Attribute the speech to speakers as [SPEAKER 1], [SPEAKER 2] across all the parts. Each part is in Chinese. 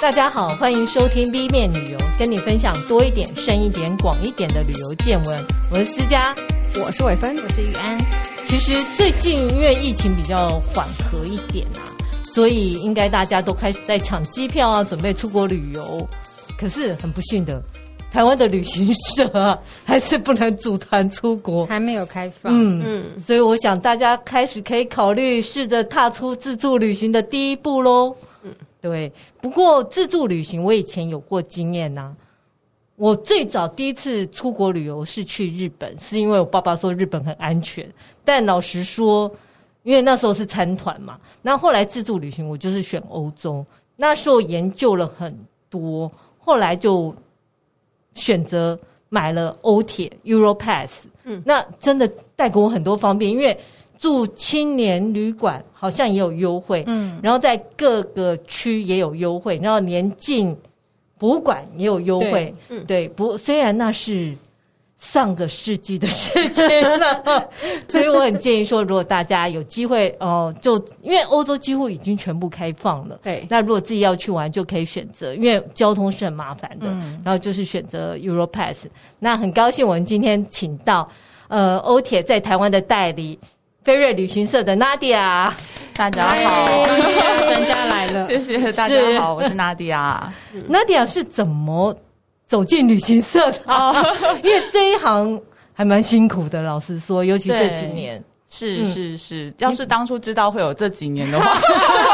[SPEAKER 1] 大家好，欢迎收听 B 面旅游，跟你分享多一点、深一点、广一点的旅游见闻。我是思佳，
[SPEAKER 2] 我是伟芬，
[SPEAKER 3] 我是玉安。
[SPEAKER 1] 其实最近因为疫情比较缓和一点啊，所以应该大家都开始在抢机票啊，准备出国旅游。可是很不幸的，台湾的旅行社啊，还是不能组团出国，
[SPEAKER 2] 还没有开放。
[SPEAKER 1] 嗯嗯，所以我想大家开始可以考虑试着踏出自助旅行的第一步喽。对，不过自助旅行我以前有过经验呐、啊。我最早第一次出国旅游是去日本，是因为我爸爸说日本很安全。但老实说，因为那时候是参团嘛，那后来自助旅行我就是选欧洲。那时候研究了很多，后来就选择买了欧铁 Europass。嗯，那真的带给我很多方便，因为。住青年旅馆好像也有优惠，嗯，然后在各个区也有优惠，然后连进博物馆也有优惠，嗯，对，不，虽然那是上个世纪的事情了，所以我很建议说，如果大家有机会哦，就因为欧洲几乎已经全部开放了，对，那如果自己要去玩，就可以选择，因为交通是很麻烦的，嗯，然后就是选择 Europass。那很高兴我们今天请到呃欧铁在台湾的代理。飞瑞旅行社的 Nadia，
[SPEAKER 3] 大家好，
[SPEAKER 2] 专家来了，
[SPEAKER 3] 谢谢大家好，我是 Nadia。
[SPEAKER 1] Nadia 是怎么走进旅行社的？因为这一行还蛮辛苦的，老实说，尤其这几年。
[SPEAKER 3] 是是是，要是当初知道会有这几年的话，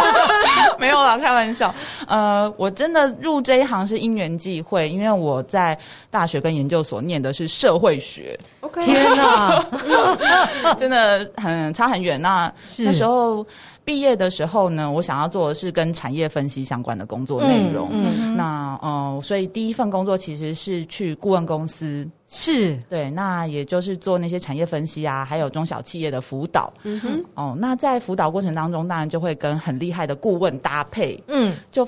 [SPEAKER 3] 没有啦，开玩笑。呃，我真的入这一行是因缘际会，因为我在大学跟研究所念的是社会
[SPEAKER 1] 学。天哪，
[SPEAKER 3] 真的很差很远。那那时候。毕业的时候呢，我想要做的是跟产业分析相关的工作内容。嗯，嗯那呃，所以第一份工作其实是去顾问公司，
[SPEAKER 1] 是
[SPEAKER 3] 对，那也就是做那些产业分析啊，还有中小企业的辅导。嗯哼，哦，那在辅导过程当中，当然就会跟很厉害的顾问搭配。嗯，就。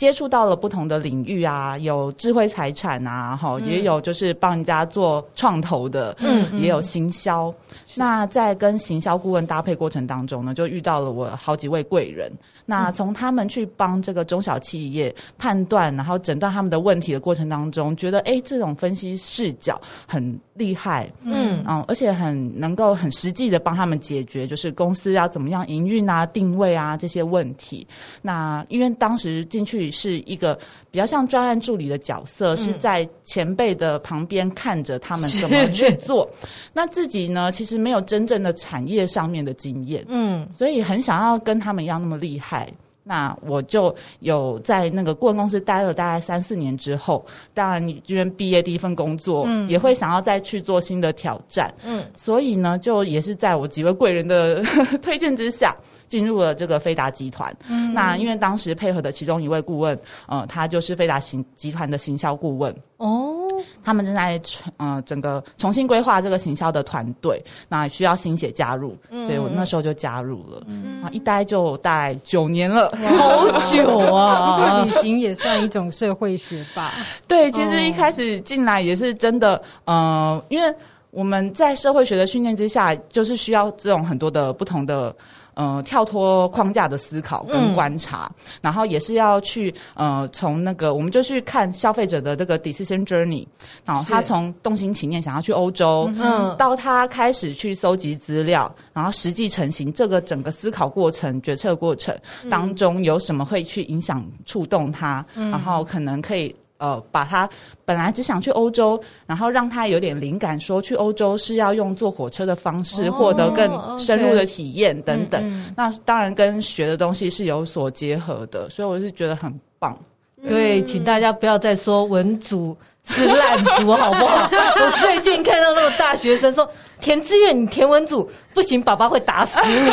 [SPEAKER 3] 接触到了不同的领域啊，有智慧财产啊，哈、嗯，也有就是帮人家做创投的，嗯，也有行销。那在跟行销顾问搭配过程当中呢，就遇到了我好几位贵人。那从他们去帮这个中小企业判断，然后诊断他们的问题的过程当中，觉得哎，这种分析视角很厉害，嗯，嗯，而且很能够很实际的帮他们解决，就是公司要怎么样营运啊、定位啊这些问题。那因为当时进去。是一个比较像专案助理的角色，是在前辈的旁边看着他们怎么去做。那自己呢，其实没有真正的产业上面的经验，嗯，所以很想要跟他们一样那么厉害。那我就有在那个顾问公司待了大概三四年之后，当然你这边毕业第一份工作，嗯，也会想要再去做新的挑战，嗯，所以呢，就也是在我几位贵人的 推荐之下。进入了这个飞达集团，嗯，那因为当时配合的其中一位顾问，呃，他就是飞达行集团的行销顾问哦。他们正在呃整个重新规划这个行销的团队，那需要新血加入，嗯，所以我那时候就加入了，嗯，一待就待九年了，
[SPEAKER 1] 好久啊！
[SPEAKER 2] 旅行也算一种社会学吧？
[SPEAKER 3] 对，其实一开始进来也是真的，呃，因为我们在社会学的训练之下，就是需要这种很多的不同的。呃，跳脱框架的思考跟观察，嗯、然后也是要去呃，从那个我们就去看消费者的这个 decision journey，然后他从动心起念想要去欧洲，嗯，到他开始去搜集资料，然后实际成型这个整个思考过程、决策过程当中有什么会去影响触动他，嗯、然后可能可以。呃，把他本来只想去欧洲，然后让他有点灵感，说去欧洲是要用坐火车的方式获得更深入的体验等等。那当然跟学的东西是有所结合的，所以我是觉得很棒。
[SPEAKER 1] 对，请大家不要再说文组是烂族，好不好？我最近看到那个大学生说。填志愿，你填文组不行，爸爸会打死你。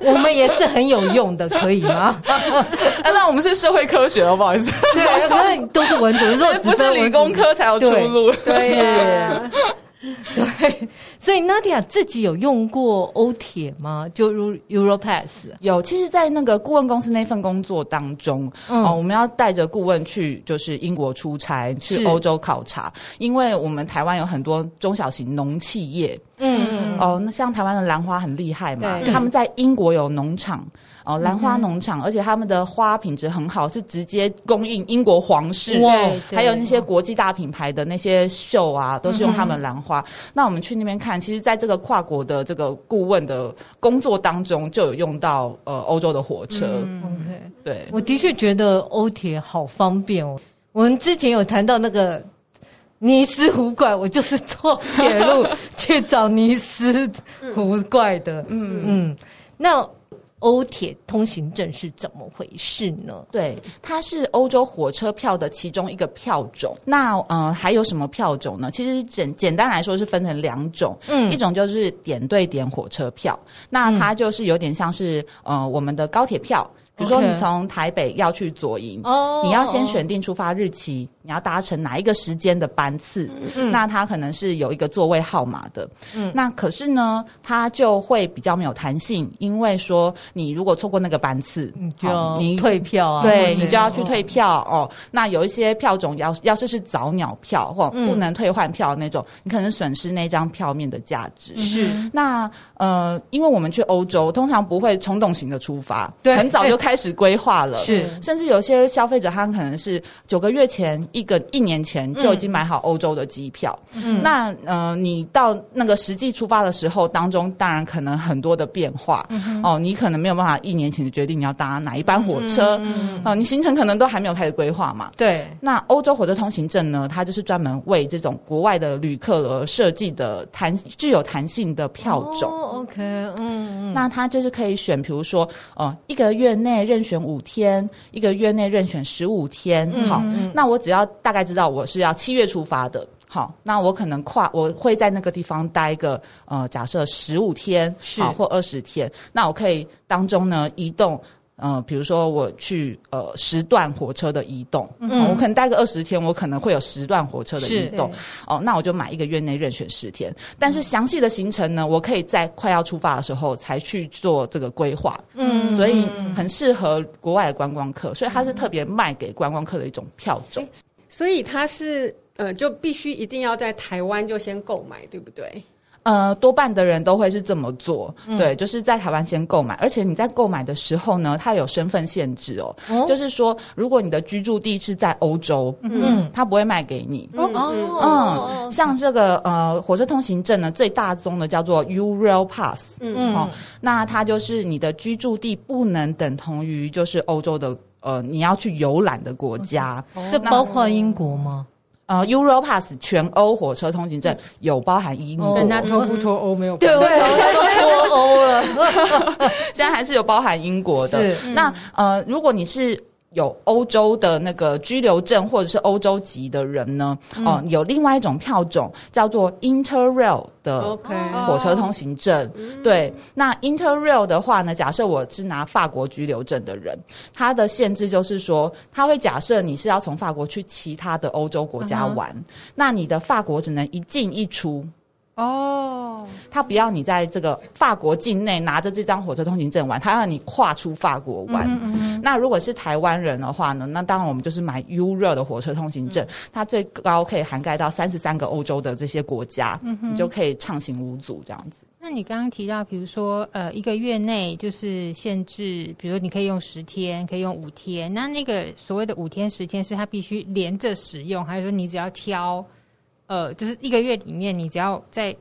[SPEAKER 1] 我们也是很有用的，可以吗？
[SPEAKER 3] 啊，那我们是社会科学哦，不好意思。
[SPEAKER 1] 对，可是都是文组，你说
[SPEAKER 3] 不是理工科才有出路。
[SPEAKER 1] 对，对，所以 Nadia 自己有用过欧铁吗？就如 Europass
[SPEAKER 3] 有。其实，在那个顾问公司那份工作当中，嗯、哦，我们要带着顾问去，就是英国出差，去欧洲考察，因为我们台湾有很多中小型农企业，嗯嗯，哦，那像台湾的兰花很厉害嘛，他们在英国有农场。哦，兰花农场，而且他们的花品质很好，是直接供应英国皇室，对，还有那些国际大品牌的那些秀啊，都是用他们兰花。嗯、那我们去那边看，其实在这个跨国的这个顾问的工作当中，就有用到呃欧洲的火车。嗯、OK，对，
[SPEAKER 1] 我的确觉得欧铁好方便哦。我们之前有谈到那个尼斯湖怪，我就是坐铁路 去找尼斯湖怪的。嗯嗯，那。欧铁通行证是怎么回事呢？
[SPEAKER 3] 对，它是欧洲火车票的其中一个票种。那呃，还有什么票种呢？其实简简单来说是分成两种，嗯，一种就是点对点火车票，那它就是有点像是呃我们的高铁票。比如说，你从台北要去左营，Okay. 你要先选定出发日期，你要搭乘哪一个时间的班次？嗯、那它可能是有一个座位号码的。嗯，那可是呢，它就会比较没有弹性，因为说你如果错过那个班次，
[SPEAKER 1] 你就你退票啊，
[SPEAKER 3] 对，你就要去退票哦。那有一些票种要要是是早鸟票或不能退换票那种，嗯、你可能损失那张票面的价值。是，那呃，因为我们去欧洲通常不会冲动型的出发，对，很早就。开始规划了，是，甚至有些消费者他可能是九个月前、一个一年前就已经买好欧洲的机票。嗯，那呃，你到那个实际出发的时候当中，当然可能很多的变化。嗯、哦，你可能没有办法一年前就决定你要搭哪一班火车。嗯，哦，你行程可能都还没有开始规划嘛。对。那欧洲火车通行证呢？它就是专门为这种国外的旅客而设计的弹具有弹性的票种。
[SPEAKER 1] 哦，OK，嗯嗯。
[SPEAKER 3] 那它就是可以选，比如说，呃，一个月内。任选五天，一个月内任选十五天。好，嗯、那我只要大概知道我是要七月出发的。好，那我可能跨我会在那个地方待个呃，假设十五天，是。好或二十天。那我可以当中呢移动。嗯、呃，比如说我去呃十段火车的移动，嗯、呃，我可能待个二十天，我可能会有十段火车的移动，哦、呃，那我就买一个月内任选十天，但是详细的行程呢，我可以在快要出发的时候才去做这个规划，嗯，所以很适合国外的观光客，所以它是特别卖给观光客的一种票种，
[SPEAKER 4] 所以它是呃就必须一定要在台湾就先购买，对不对？
[SPEAKER 3] 呃，多半的人都会是这么做，嗯、对，就是在台湾先购买，而且你在购买的时候呢，它有身份限制哦，哦？就是说，如果你的居住地是在欧洲，嗯，它不会卖给你，哦，嗯，像这个呃火车通行证呢，最大宗的叫做 Eurail Pass，嗯，哦，那它就是你的居住地不能等同于就是欧洲的呃你要去游览的国家，
[SPEAKER 1] 哦、这包括英国吗？
[SPEAKER 3] 呃，Europass 全欧火车通行证有包含英国，
[SPEAKER 2] 那脱不脱欧没有？
[SPEAKER 1] 对，我想 他都脱欧了，
[SPEAKER 3] 现在还是有包含英国的。那呃，如果你是。有欧洲的那个居留证或者是欧洲籍的人呢，哦、嗯呃，有另外一种票种叫做 Interrail 的火车通行证。Okay. 对，那 Interrail 的话呢，假设我是拿法国居留证的人，它的限制就是说，它会假设你是要从法国去其他的欧洲国家玩，那你的法国只能一进一出。哦，oh. 他不要你在这个法国境内拿着这张火车通行证玩，他要你跨出法国玩。Mm hmm. 那如果是台湾人的话呢？那当然我们就是买 Euro 的火车通行证，mm hmm. 它最高可以涵盖到三十三个欧洲的这些国家，mm hmm. 你就可以畅行无阻这样子。
[SPEAKER 2] 那你刚刚提到，比如说呃，一个月内就是限制，比如说你可以用十天，可以用五天。那那个所谓的五天、十天，是它必须连着使用，还是说你只要挑？呃，就是一个月里面，你只要在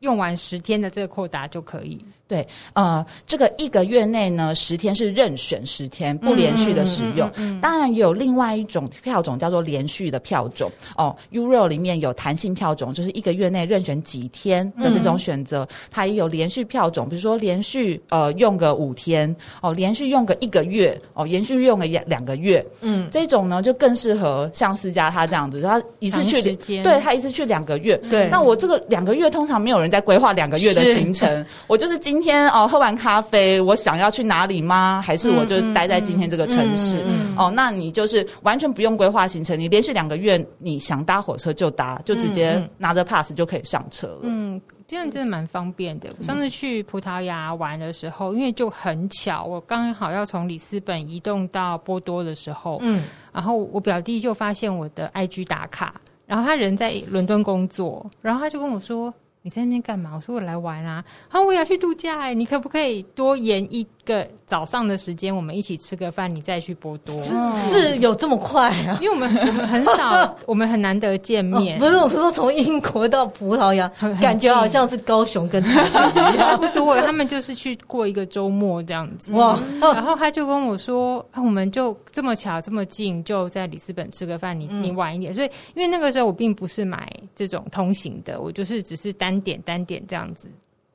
[SPEAKER 2] 用完十天的这个扣达就可以。
[SPEAKER 3] 对，呃，这个一个月内呢，十天是任选十天，不连续的使用。嗯嗯嗯嗯、当然，有另外一种票种叫做连续的票种哦。Euro 里面有弹性票种，就是一个月内任选几天的这种选择。嗯、它也有连续票种，比如说连续呃用个五天哦，连续用个一个月哦，连续用个两两个月。嗯，这种呢就更适合像思佳他这样子，他一次去对他一次去两个月。对，那我这个两个月通常没有人在规划两个月的行程，我就是今。今天哦，喝完咖啡，我想要去哪里吗？还是我就待在今天这个城市？嗯嗯嗯、哦，那你就是完全不用规划行程，你连续两个月，你想搭火车就搭，就直接拿着 pass 就可以上车了。
[SPEAKER 2] 嗯，这样真的蛮方便的。我上次去葡萄牙玩的时候，因为就很巧，我刚好要从里斯本移动到波多的时候，嗯，然后我表弟就发现我的 IG 打卡，然后他人在伦敦工作，然后他就跟我说。你在那边干嘛？我说我来玩啊，好，我也要去度假哎，你可不可以多延一个早上的时间，我们一起吃个饭，你再去波多？
[SPEAKER 1] 是有这么快啊？
[SPEAKER 2] 因为我们我们很少，我们很难得见面。
[SPEAKER 1] 哦、不是，我是说从英国到葡萄牙，感觉好像是高雄跟差
[SPEAKER 2] 不多。他们就是去过一个周末这样子。哇！然后他就跟我说，啊、我们就这么巧这么近，就在里斯本吃个饭，你你晚一点。所以，因为那个时候我并不是买这种通行的，我就是只是。单点单点这样子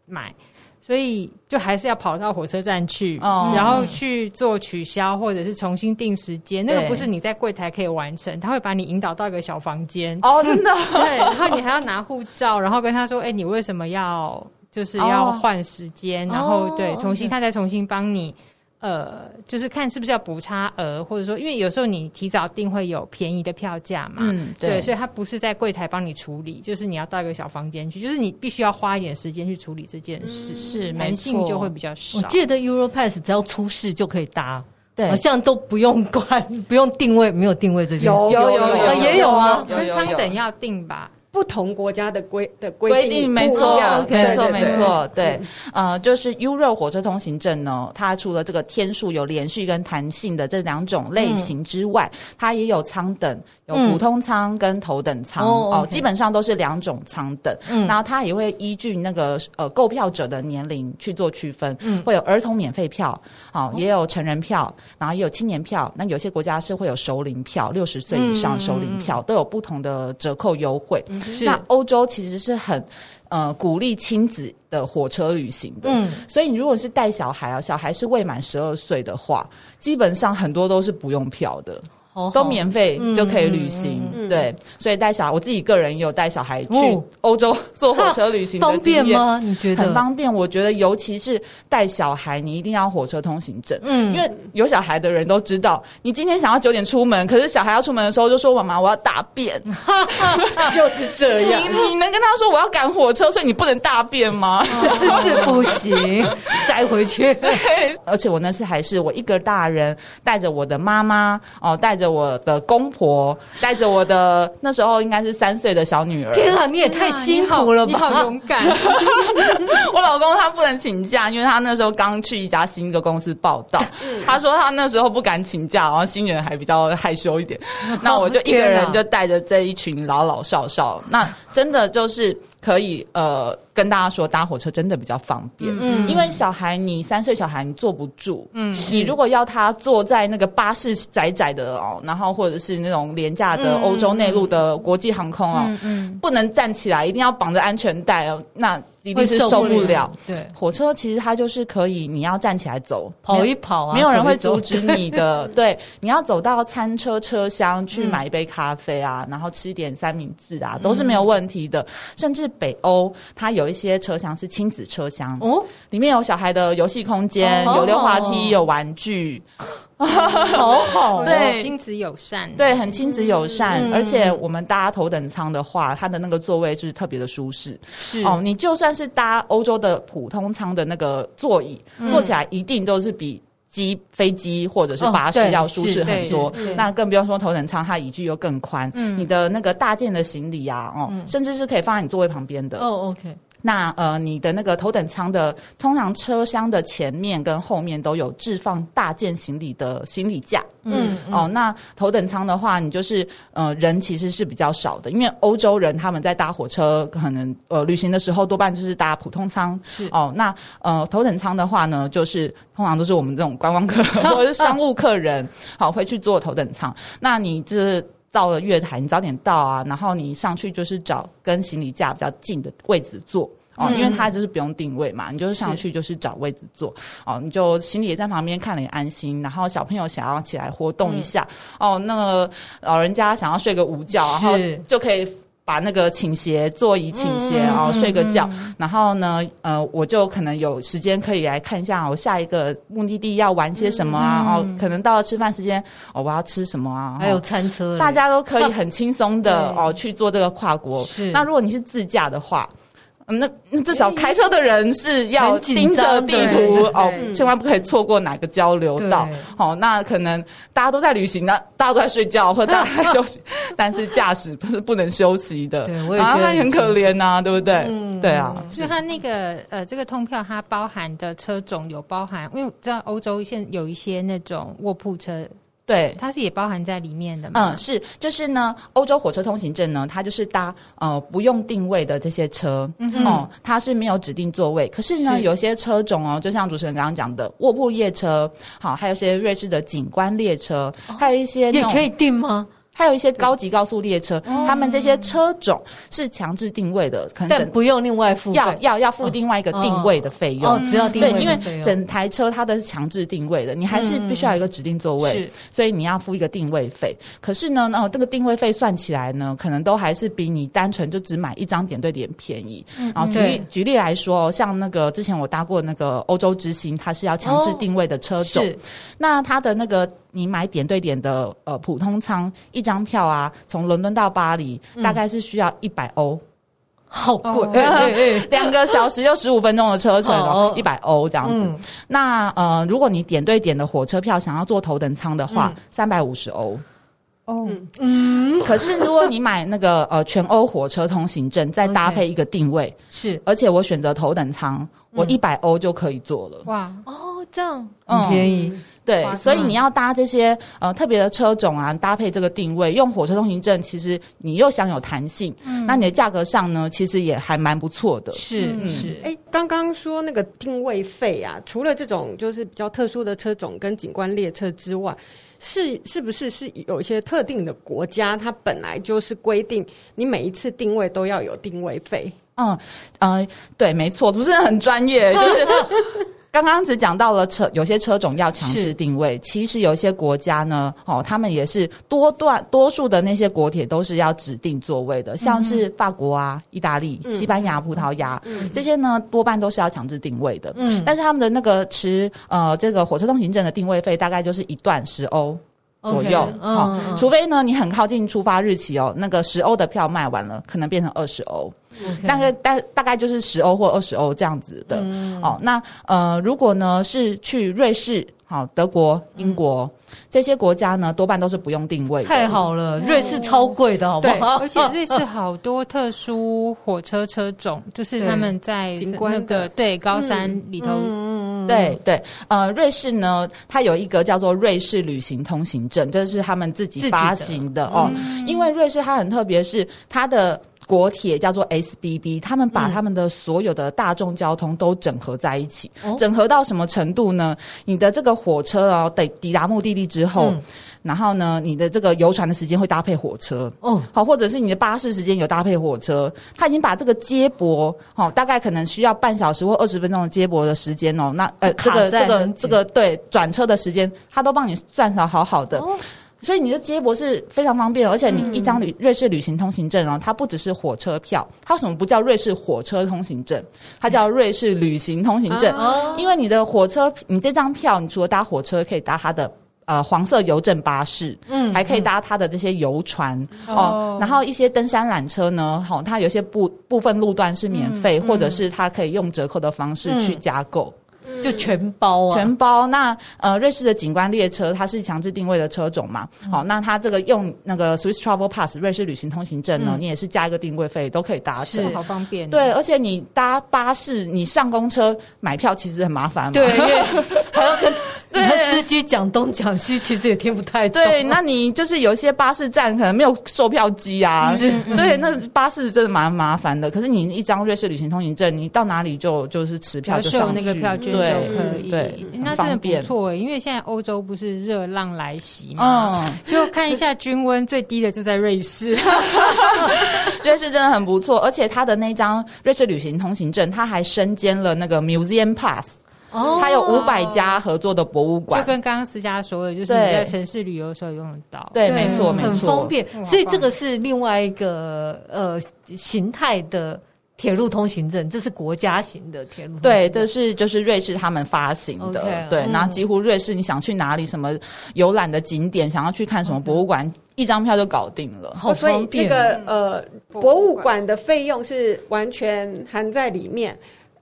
[SPEAKER 2] 买，所以就还是要跑到火车站去，哦、然后去做取消或者是重新定时间。那个不是你在柜台可以完成，他会把你引导到一个小房间。
[SPEAKER 3] 哦，真的。
[SPEAKER 2] 对，然后你还要拿护照，然后跟他说：“哎、欸，你为什么要就是要换时间？”哦、然后对，重新他再重新帮你。呃，就是看是不是要补差额，或者说，因为有时候你提早订会有便宜的票价嘛，嗯，对，对，所以他不是在柜台帮你处理，就是你要到一个小房间去，就是你必须要花一点时间去处理这件事，嗯、是弹性就会比较少。
[SPEAKER 1] 我记得 Europass 只要出事就可以搭，对，好像都不用管，不用定位，没有定位这件事，
[SPEAKER 3] 有有有有，有，有
[SPEAKER 1] 也有啊，
[SPEAKER 2] 分舱等要定吧。
[SPEAKER 4] 不同国家的规的规定，没
[SPEAKER 3] 错，没错，没错，对，呃，就是 Euro 火车通行证呢，它除了这个天数有连续跟弹性的这两种类型之外，它也有舱等，有普通舱跟头等舱哦，基本上都是两种舱等。嗯，然后它也会依据那个呃购票者的年龄去做区分，嗯，会有儿童免费票，好，也有成人票，然后也有青年票。那有些国家是会有熟龄票，六十岁以上熟龄票都有不同的折扣优惠。是那欧洲其实是很呃鼓励亲子的火车旅行的，嗯，所以你如果是带小孩啊，小孩是未满十二岁的话，基本上很多都是不用票的。都免费就可以旅行，对，所以带小孩，我自己个人也有带小孩去欧洲坐火车旅行的经验，
[SPEAKER 1] 方便吗？你觉得
[SPEAKER 3] 很方便？我觉得尤其是带小孩，你一定要火车通行证，嗯，因为有小孩的人都知道，你今天想要九点出门，可是小孩要出门的时候就说妈妈我要大便，
[SPEAKER 4] 就是这样，
[SPEAKER 3] 你你能跟他说我要赶火车，所以你不能大便吗？
[SPEAKER 1] 是不行，塞回去。
[SPEAKER 3] 对，而且我那次还是我一个大人带着我的妈妈哦，带着。我的公婆带着我的那时候应该是三岁的小女儿。
[SPEAKER 1] 天啊，你也太辛苦了吧！
[SPEAKER 2] 你好，你好勇敢。
[SPEAKER 3] 我老公他不能请假，因为他那时候刚去一家新的公司报道。他说他那时候不敢请假，然后新人还比较害羞一点。那我就一个人就带着这一群老老少少，那真的就是。可以呃跟大家说，搭火车真的比较方便，嗯，因为小孩你三岁小孩你坐不住，嗯，你如果要他坐在那个巴士窄窄的哦，然后或者是那种廉价的欧洲内陆的国际航空哦，嗯，嗯，不能站起来，一定要绑着安全带哦，那。一定是受不了。对，火车其实它就是可以，你要站起来走，
[SPEAKER 1] 跑一跑啊，
[SPEAKER 3] 没有人会阻止你的。对，你要走到餐车车厢去买一杯咖啡啊，然后吃一点三明治啊，都是没有问题的。甚至北欧，它有一些车厢是亲子车厢哦，里面有小孩的游戏空间，有溜滑梯，有玩具。
[SPEAKER 1] 好好，
[SPEAKER 3] 对，
[SPEAKER 2] 亲子友善，
[SPEAKER 3] 对，很亲子友善，嗯、而且我们搭头等舱的话，它的那个座位就是特别的舒适。是。哦，你就算是搭欧洲的普通舱的那个座椅，嗯、坐起来一定都是比机飞机或者是巴士要舒适很多。那更不用说头等舱，它椅距又更宽，嗯，你的那个大件的行李啊，哦，嗯、甚至是可以放在你座位旁边的。
[SPEAKER 1] 哦，OK。
[SPEAKER 3] 那呃，你的那个头等舱的，通常车厢的前面跟后面都有置放大件行李的行李架。嗯，嗯哦，那头等舱的话，你就是呃人其实是比较少的，因为欧洲人他们在搭火车，可能呃旅行的时候多半就是搭普通舱。是哦，那呃头等舱的话呢，就是通常都是我们这种观光客 或者是商务客人，好会去坐头等舱。那你就是。到了月台，你早点到啊，然后你上去就是找跟行李架比较近的位置坐。哦，嗯、因为它就是不用定位嘛，你就是上去就是找位置坐。是哦，你就行李也在旁边看了也安心，然后小朋友想要起来活动一下、嗯、哦，那个老人家想要睡个午觉，然后就可以。把那个倾斜座椅倾斜，然后睡个觉，然后呢，呃，我就可能有时间可以来看一下我下一个目的地要玩些什么啊，然后可能到了吃饭时间，哦，我要吃什么啊？
[SPEAKER 1] 还有餐车，大
[SPEAKER 3] 家都可以 很轻松的哦去做这个跨国。是，那如果你是自驾的话，那至少开车的人是要盯着地图哦，千万不可以错过哪个交流道。好，那可能大家都在旅行那，大家都在睡觉或者大家在 休息，但是驾驶不是不能休息的。
[SPEAKER 1] 对，我也觉得
[SPEAKER 3] 他很可怜呐，对不对？
[SPEAKER 2] 嗯，
[SPEAKER 3] 对啊。
[SPEAKER 2] 所以它那个呃，这个通票它包含的车种有包含，因为我知道欧洲现有一些那种卧铺车。
[SPEAKER 3] 对，
[SPEAKER 2] 它是也包含在里面的嘛。
[SPEAKER 3] 嗯，是，就是呢，欧洲火车通行证呢，它就是搭呃不用定位的这些车，嗯哼，哦，它是没有指定座位。可是呢，是有些车种哦，就像主持人刚刚讲的卧铺列车，好，还有些瑞士的景观列车，哦、还有一些
[SPEAKER 1] 也可以定吗？
[SPEAKER 3] 还有一些高级高速列车，他们这些车种是强制定位的，可能
[SPEAKER 1] 但不用另外付，
[SPEAKER 3] 要要要付另外一个定位的费用。
[SPEAKER 1] 哦，只要定位，
[SPEAKER 3] 对，因为整台车它都是强制定位的，你还是必须要有一个指定座位，是，所以你要付一个定位费。可是呢，哦，这个定位费算起来呢，可能都还是比你单纯就只买一张点对点便宜。然后举例举例来说，像那个之前我搭过那个欧洲之星，它是要强制定位的车种，那它的那个。你买点对点的呃普通舱一张票啊，从伦敦到巴黎大概是需要一百欧，
[SPEAKER 1] 好贵，
[SPEAKER 3] 两个小时又十五分钟的车程哦，一百欧这样子。嗯、那呃，如果你点对点的火车票想要坐头等舱的话，三百五十欧。哦，嗯，可是如果你买那个呃全欧火车通行证，再搭配一个定位
[SPEAKER 1] 是，
[SPEAKER 3] 而且我选择头等舱，我一百欧就可以坐了。
[SPEAKER 2] 哇，
[SPEAKER 1] 哦，这样。很便宜。嗯
[SPEAKER 3] 对，所以你要搭这些呃特别的车种啊，搭配这个定位，用火车通行证，其实你又享有弹性，嗯、那你的价格上呢，其实也还蛮不错的。
[SPEAKER 1] 是是，
[SPEAKER 4] 哎、嗯，刚刚说那个定位费啊，除了这种就是比较特殊的车种跟景观列车之外，是是不是是有一些特定的国家，它本来就是规定你每一次定位都要有定位费？
[SPEAKER 3] 嗯呃，对，没错，主持人很专业，就是。刚刚只讲到了车，有些车种要强制定位。其实有些国家呢，哦，他们也是多段多数的那些国铁都是要指定座位的，像是法国啊、意大利、西班牙、葡萄牙、嗯、这些呢，多半都是要强制定位的。嗯，但是他们的那个持呃这个火车通行证的定位费大概就是一段十欧左右。好，除非呢你很靠近出发日期哦，那个十欧的票卖完了，可能变成二十欧。大概大大概就是十欧或二十欧这样子的、嗯、哦。那呃，如果呢是去瑞士、好德国、英国、嗯、这些国家呢，多半都是不用定位。
[SPEAKER 1] 太好了，瑞士超贵的，好不好？
[SPEAKER 2] 而且瑞士好多特殊火车车种，就是他们在那个对高山里头，
[SPEAKER 3] 嗯、对对。呃，瑞士呢，它有一个叫做瑞士旅行通行证，这是他们自己发行的，的哦。嗯、因为瑞士它很特别，是它的。国铁叫做 SBB，他们把他们的所有的大众交通都整合在一起，嗯、整合到什么程度呢？你的这个火车哦，得抵达目的地之后，嗯、然后呢，你的这个游船的时间会搭配火车。哦，好，或者是你的巴士时间有搭配火车，他已经把这个接驳，哦，大概可能需要半小时或二十分钟的接驳的时间哦，那呃，这个这个这个对转车的时间，他都帮你算好好好的。哦所以你的接驳是非常方便，而且你一张旅瑞士旅行通行证哦，它不只是火车票，它为什么不叫瑞士火车通行证？它叫瑞士旅行通行证，因为你的火车，你这张票，你除了搭火车，可以搭它的呃黄色邮政巴士，嗯，还可以搭它的这些游船哦，然后一些登山缆车呢，好，它有些部部分路段是免费，或者是它可以用折扣的方式去加购。
[SPEAKER 1] 就全包啊，
[SPEAKER 3] 全包。那呃，瑞士的景观列车它是强制定位的车种嘛？好，那它这个用那个 Swiss Travel Pass 瑞士旅行通行证呢，你也是加一个定位费都可以搭乘，
[SPEAKER 2] 好方便。
[SPEAKER 3] 对，而且你搭巴士，你上公车买票其实很麻烦嘛，
[SPEAKER 1] 对，还要跟对司机讲东讲西，其实也听不太懂。
[SPEAKER 3] 对，那你就是有一些巴士站可能没有售票机啊，对，那巴士真的蛮麻烦的。可是你一张瑞士旅行通行证，你到哪里就就是持票就上
[SPEAKER 2] 那个票券。
[SPEAKER 3] 对，
[SPEAKER 2] 可以，
[SPEAKER 3] 对，
[SPEAKER 2] 那真的不错，因为现在欧洲不是热浪来袭嘛，嗯，就看一下均温最低的就在瑞士，
[SPEAKER 3] 瑞士真的很不错，而且他的那张瑞士旅行通行证，他还身兼了那个 Museum Pass，哦，它有五百家合作的博物馆，
[SPEAKER 2] 就跟刚刚思佳说的，就是你在城市旅游的时候用得到，
[SPEAKER 3] 对，没错，没错，
[SPEAKER 1] 很方便，所以这个是另外一个呃形态的。铁路通行证，这是国家型的铁路。
[SPEAKER 3] 对，这是就是瑞士他们发行的。Okay, 对，然后几乎瑞士你想去哪里，什么游览的景点，想要去看什么博物馆。一张票就搞定了。
[SPEAKER 1] 好方便。
[SPEAKER 4] 所以这个呃，博物馆的费用是完全含在里面，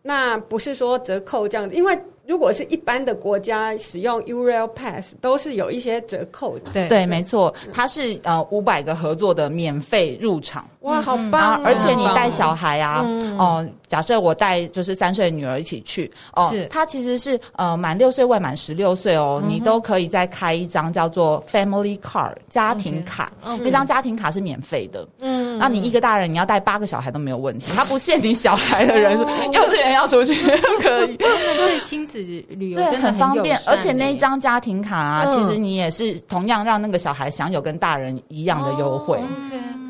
[SPEAKER 4] 那不是说折扣这样子，因为。如果是一般的国家使用 Eurail Pass，都是有一些折扣的。
[SPEAKER 3] 对对，没错，它是呃五百个合作的免费入场。
[SPEAKER 4] 哇，好棒！
[SPEAKER 3] 而且你带小孩啊，哦，假设我带就是三岁女儿一起去，哦，是，她其实是呃满六岁未满十六岁哦，你都可以再开一张叫做 Family Card 家庭卡，那张家庭卡是免费的。嗯，那你一个大人你要带八个小孩都没有问题，他不限你小孩的人数，幼稚园要出去都 可以。
[SPEAKER 2] 对亲子旅游真的
[SPEAKER 3] 很方便，而且那一张家庭卡啊，其实你也是同样让那个小孩享有跟大人一样的优惠。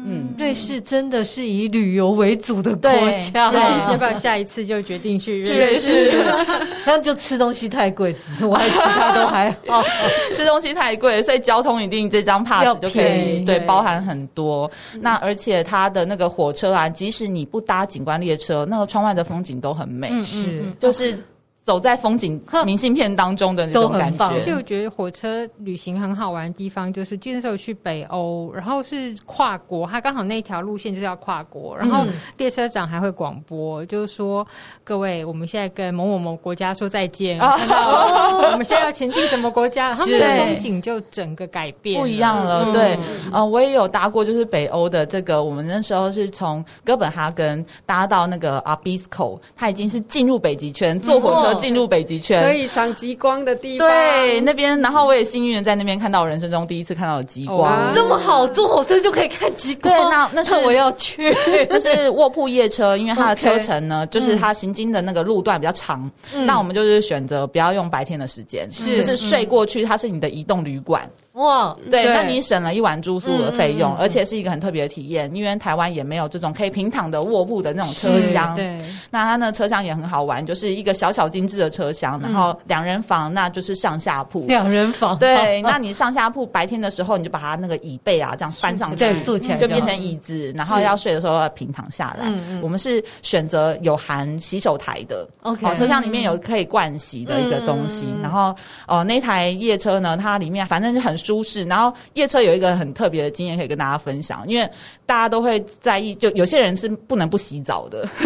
[SPEAKER 1] 嗯，瑞士真的是以旅游为主的国家，
[SPEAKER 2] 对，要不要下一次就决定去瑞士？
[SPEAKER 1] 那就吃东西太贵，之外其他都还好。
[SPEAKER 3] 吃东西太贵，所以交通一定这张 pass 就可以对包含很多。那而且它的那个火车啊，即使你不搭景观列车，那个窗外的风景都很美，是就是。走在风景明信片当中的那种感觉，
[SPEAKER 2] 其实我觉得火车旅行很好玩的地方，就是那时候去北欧，然后是跨国，它刚好那条路线就是要跨国，然后列车长还会广播，就是说各位，我们现在跟某某某国家说再见，我们现在要前进什么国家，他们的风景就整个改变
[SPEAKER 3] 不一样了。对，呃，我也有搭过，就是北欧的这个，我们那时候是从哥本哈根搭到那个 Abisko，它已经是进入北极圈，坐火车。进入北极圈，
[SPEAKER 4] 可以赏极光的地方。
[SPEAKER 3] 对，那边，然后我也幸运的在那边看到我人生中第一次看到的极光，
[SPEAKER 1] 这么好，坐火车就可以看极光。
[SPEAKER 3] 对，那那是
[SPEAKER 1] 我要去，
[SPEAKER 3] 那是卧铺夜车，因为它的车程呢，就是它行经的那个路段比较长，那我们就是选择不要用白天的时间，就是睡过去，它是你的移动旅馆。哇，对，那你省了一晚住宿的费用，而且是一个很特别的体验，因为台湾也没有这种可以平躺的卧铺的那种车厢。对，那它那车厢也很好玩，就是一个小小精致的车厢，然后两人房，那就是上下铺。
[SPEAKER 1] 两人房，
[SPEAKER 3] 对，那你上下铺白天的时候，你就把它那个椅背啊这样翻上去，
[SPEAKER 1] 对，竖起来
[SPEAKER 3] 就变成椅子，然后要睡的时候要平躺下来。我们是选择有含洗手台的，OK，车厢里面有可以盥洗的一个东西，然后哦那台夜车呢，它里面反正就很舒适，然后。夜车有一个很特别的经验可以跟大家分享，因为大家都会在意，就有些人是不能不洗澡的，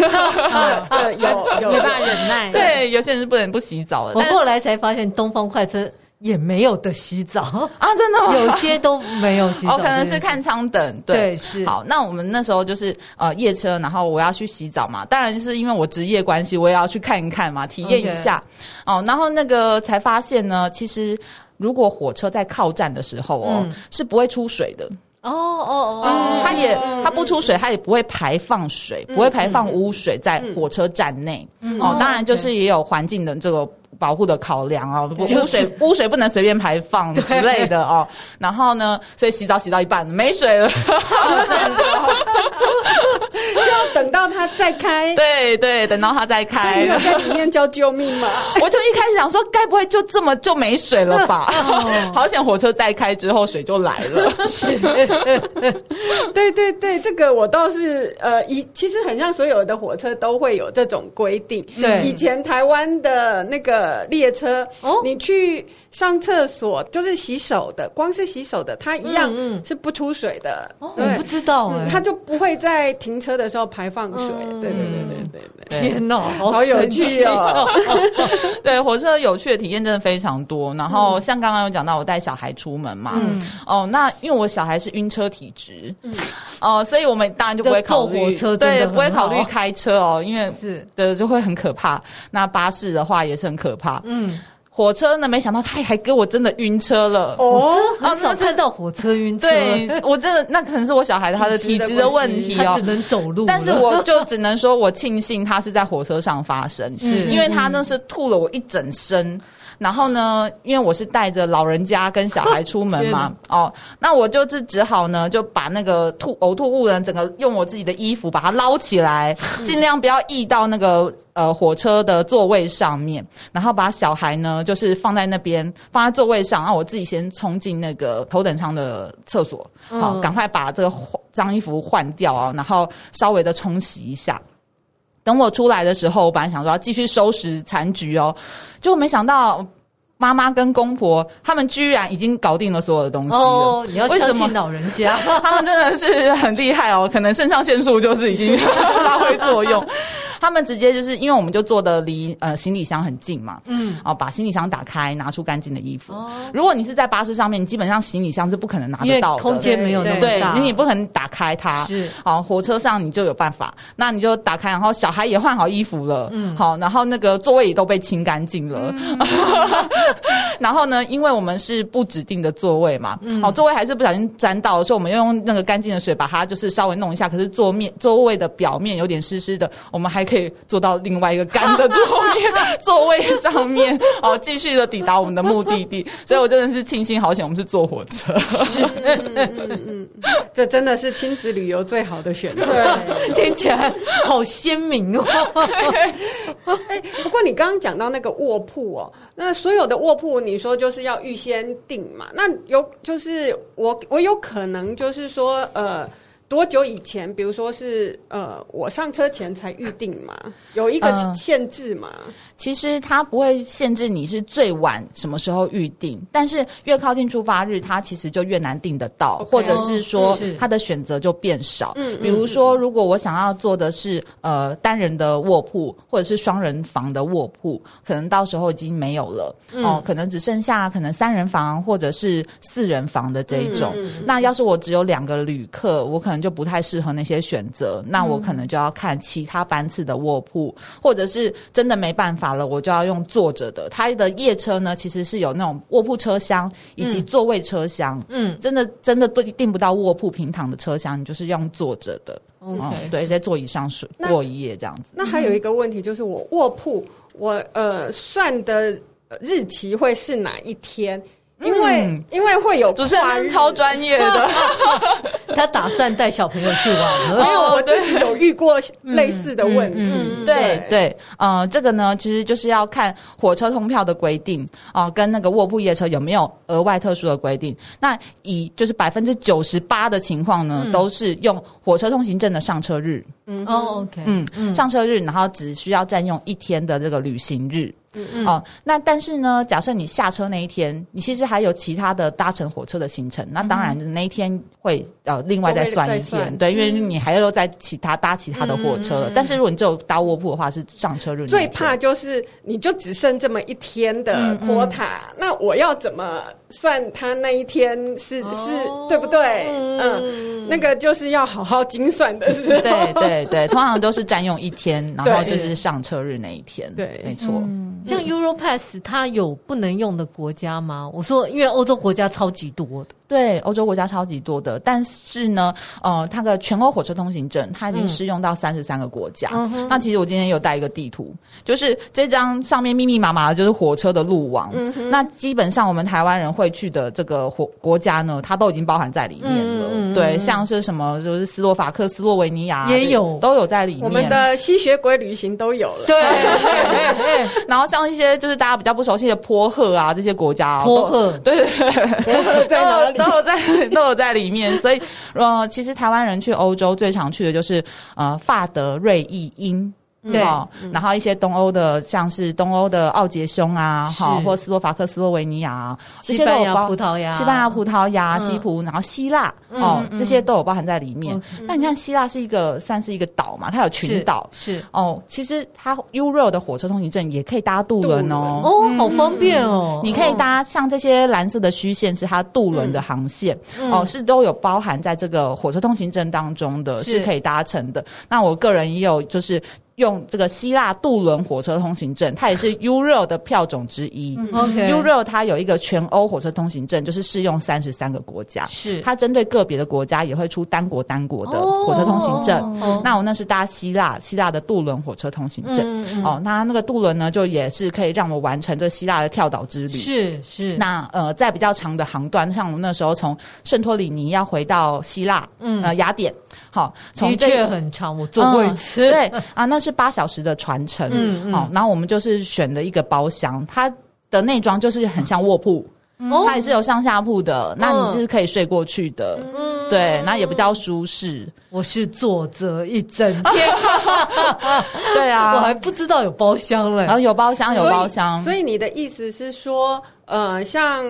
[SPEAKER 2] 有有没办法忍耐。
[SPEAKER 3] 对，有些人是不能不洗澡的。
[SPEAKER 1] 我后来才发现，东方快车也没有的洗澡
[SPEAKER 3] 啊，真的吗？
[SPEAKER 1] 有些都没有洗澡，
[SPEAKER 3] 哦，可能是看舱等。对，
[SPEAKER 1] 对是。
[SPEAKER 3] 好，那我们那时候就是呃夜车，然后我要去洗澡嘛，当然是因为我职业关系，我也要去看一看嘛，体验一下。Okay. 哦，然后那个才发现呢，其实。如果火车在靠站的时候哦，嗯、是不会出水的。哦哦哦，它也它不出水，它也不会排放水，嗯、不会排放污水在火车站内、嗯、哦。当然，就是也有环境的这个。保护的考量哦，污水 污水不能随便排放之类的哦。然后呢，所以洗澡洗到一半没水了，
[SPEAKER 4] 就要等到它再开。
[SPEAKER 3] 对对，等到它再开。
[SPEAKER 4] 在里面叫救命嘛？
[SPEAKER 3] 我就一开始想说，该不会就这么就没水了吧？好险，火车再开之后水就来了。是，
[SPEAKER 4] 对对对，这个我倒是呃，以其实很像所有的火车都会有这种规定。对，以前台湾的那个。列车，哦，你去上厕所就是洗手的，光是洗手的，它一样是不出水的。
[SPEAKER 1] 我不知道，
[SPEAKER 4] 它就不会在停车的时候排放水。对对对对对，
[SPEAKER 1] 天哪，
[SPEAKER 4] 好有趣哦！
[SPEAKER 3] 对，火车有趣的体验真的非常多。然后像刚刚有讲到，我带小孩出门嘛，哦，那因为我小孩是晕车体质，哦，所以我们当然就不会考虑
[SPEAKER 1] 火车，
[SPEAKER 3] 对，不会考虑开车哦，因为是的就会很可怕。那巴士的话也是很可怕。嗯，火车呢？没想到他还给我真的晕车了
[SPEAKER 1] 哦！很少看到火车晕车。
[SPEAKER 3] 对，我真的那可能是我小孩他的体质的问题哦，
[SPEAKER 1] 只能走路。
[SPEAKER 3] 但是我就只能说，我庆幸他是在火车上发生，是因为他那是吐了我一整身。然后呢，因为我是带着老人家跟小孩出门嘛，哦，那我就是只好呢，就把那个吐呕吐物呢，整个用我自己的衣服把它捞起来，尽量不要溢到那个呃火车的座位上面，然后把小孩呢，就是放在那边，放在座位上，然后我自己先冲进那个头等舱的厕所，好，赶快把这个脏衣服换掉啊，然后稍微的冲洗一下。等我出来的时候，我本来想说要继续收拾残局哦，结果没想到妈妈跟公婆他们居然已经搞定了所有的东西了。
[SPEAKER 1] 哦，你要相信老人家，
[SPEAKER 3] 他们真的是很厉害哦，可能肾上腺素就是已经 发挥作用。他们直接就是因为我们就坐的离呃行李箱很近嘛，嗯，哦，把行李箱打开，拿出干净的衣服。哦，如果你是在巴士上面，你基本上行李箱是不可能拿得到的，
[SPEAKER 1] 空间没有那么大，
[SPEAKER 3] 对，你也不可能打开它。是，好，火车上你就有办法，那你就打开，然后小孩也换好衣服了，嗯，好，然后那个座位也都被清干净了，嗯、然后呢，因为我们是不指定的座位嘛，嗯、好，座位还是不小心沾到，所以我们用那个干净的水把它就是稍微弄一下，可是座面座位的表面有点湿湿的，我们还可以坐到另外一个干的座面座位上面，哦，继续的抵达我们的目的地。所以我真的是庆幸好险，我们是坐火车。是，嗯
[SPEAKER 4] 嗯嗯，这真的是亲子旅游最好的选择。
[SPEAKER 1] 对，听起来好鲜明哦。
[SPEAKER 4] 哎，不过你刚刚讲到那个卧铺哦，那所有的卧铺，你说就是要预先订嘛？那有就是我我有可能就是说呃。多久以前？比如说是呃，我上车前才预定嘛？有一个限制嘛？呃，
[SPEAKER 3] 其实它不会限制你是最晚什么时候预定，但是越靠近出发日，它其实就越难订得到，Okay. 或者是说它的选择就变少。嗯，比如说，如果我想要做的是呃单人的卧铺，或者是双人房的卧铺，可能到时候已经没有了哦，可能只剩下可能三人房或者是四人房的这一种。嗯，那要是我只有两个旅客，我可能就不太适合那些选择，那我可能就要看其他班次的卧铺，嗯、或者是真的没办法了，我就要用坐着的。它的夜车呢，其实是有那种卧铺车厢以及座位车厢。嗯，真的真的都订不到卧铺平躺的车厢，你就是用坐着的。OK，、嗯、对，在座椅上睡过一夜这样子。
[SPEAKER 4] 那还有一个问题就是，我卧铺我呃算的日期会是哪一天？因为、嗯、因为会有
[SPEAKER 3] 主持人超专业的，
[SPEAKER 1] 他打算带小朋友去玩。
[SPEAKER 4] 没有，我自己有遇过类似的问题。嗯嗯嗯、
[SPEAKER 3] 对对，对，呃，这个呢，其实就是要看火车通票的规定啊、呃，跟那个卧铺夜车有没有额外特殊的规定。那以就是百分之九十八的情况呢，嗯、都是用火车通行证的上车日。
[SPEAKER 1] 嗯，哦，OK，
[SPEAKER 3] 嗯，上车日，然后只需要占用一天的这个旅行日。嗯。嗯哦，那但是呢，假设你下车那一天，你其实还有其他的搭乘火车的行程，那当然那一天会呃另外再算一天，对，因为你还要再其他搭其他的火车了。嗯、但是如果你只有搭卧铺的话，是上车日。
[SPEAKER 4] 最怕就是你就只剩这么一天的 quota，、嗯、那我要怎么算？他那一天是、哦、是对不对？嗯，那个就是要好好精算的是。
[SPEAKER 3] 对对对，通常都是占用一天，然后就是上车日那一天。对，没错。嗯
[SPEAKER 1] 像 Europass 它有不能用的国家吗？我说，因为欧洲国家超级多的。
[SPEAKER 3] 对，欧洲国家超级多的，但是呢，呃，它的全欧火车通行证它已经适用到三十三个国家。嗯、那其实我今天有带一个地图，就是这张上面密密麻麻的就是火车的路网。那基本上我们台湾人会去的这个国国家呢，它都已经包含在里面了。嗯、对，像是什么就是斯洛伐克、斯洛维尼亚
[SPEAKER 1] 也有，
[SPEAKER 3] 都有在里面。
[SPEAKER 4] 我们的吸血鬼旅行都有了。
[SPEAKER 1] 对，
[SPEAKER 3] 然后像一些就是大家比较不熟悉的波赫啊这些国家，
[SPEAKER 1] 波赫，
[SPEAKER 3] 对对对，波赫在哪里？都有在都有在里面，所以呃，其实台湾人去欧洲最常去的就是呃法德瑞意英。对，然后一些东欧的，像是东欧的奥杰匈啊，哈，或斯洛伐克、斯洛维尼亚，这些都有包。
[SPEAKER 1] 葡萄牙、
[SPEAKER 3] 西班牙、葡萄牙、西葡，然后希腊，哦，这些都有包含在里面。那你看，希腊是一个算是一个岛嘛，它有群岛，是哦。其实它 Euro 的火车通行证也可以搭渡轮哦，
[SPEAKER 1] 哦，好方便哦。
[SPEAKER 3] 你可以搭像这些蓝色的虚线是它渡轮的航线，哦，是都有包含在这个火车通行证当中的，是可以搭乘的。那我个人也有就是。用这个希腊渡轮火车通行证，它也是 Euro 的票种之一。Euro 它有一个全欧火车通行证，就是适用三十三个国家。是它针对个别的国家也会出单国单国的火车通行证。哦、那我那是搭希腊希腊的渡轮火车通行证。嗯嗯、哦，那那个渡轮呢，就也是可以让我完成这希腊的跳岛之旅。
[SPEAKER 1] 是是。
[SPEAKER 3] 那呃，在比较长的航段，像我们那时候从圣托里尼要回到希腊，嗯，呃，雅典。好，
[SPEAKER 1] 的确很长，我坐过一次。
[SPEAKER 3] 嗯、对啊，那是八小时的传承。嗯嗯。好，然后我们就是选了一个包厢，它的内装就是很像卧铺，嗯、它也是有上下铺的，嗯、那你是可以睡过去的。嗯。对，那也比较舒适。
[SPEAKER 1] 我是坐着一整天，
[SPEAKER 3] 对啊，
[SPEAKER 1] 我还不知道有包厢嘞。
[SPEAKER 3] 然后有包厢，有包厢。
[SPEAKER 4] 所以你的意思是说，呃，像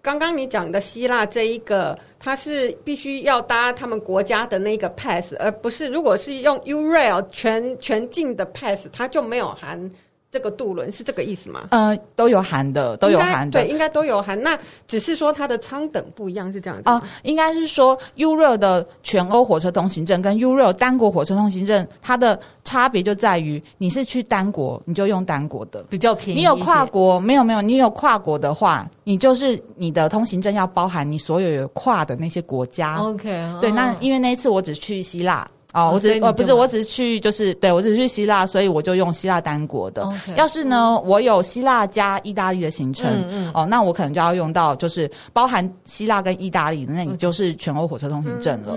[SPEAKER 4] 刚刚你讲的希腊这一个。它是必须要搭他们国家的那个 pass，而不是如果是用 Ural 全全境的 pass，它就没有含。这个渡轮是这个意思吗？
[SPEAKER 3] 呃，都有含的，都有含的，
[SPEAKER 4] 对，应该都有含。那只是说它的舱等不一样，是这样子
[SPEAKER 3] 哦、呃。应该是说 Eurail 的全欧火车通行证跟 Eurail 单国火车通行证，它的差别就在于你是去单国，你就用单国的，
[SPEAKER 1] 比较便宜。
[SPEAKER 3] 你有跨国没有没有？你有跨国的话，你就是你的通行证要包含你所有有跨的那些国家。
[SPEAKER 1] OK，
[SPEAKER 3] 对，哦、那因为那一次我只去希腊。哦，我只呃不是，我只是去就是对我只是去希腊，所以我就用希腊单国的。Okay, 要是呢，嗯、我有希腊加意大利的行程，嗯嗯，哦，那我可能就要用到就是包含希腊跟意大利的，那你就是全欧火车通行证了。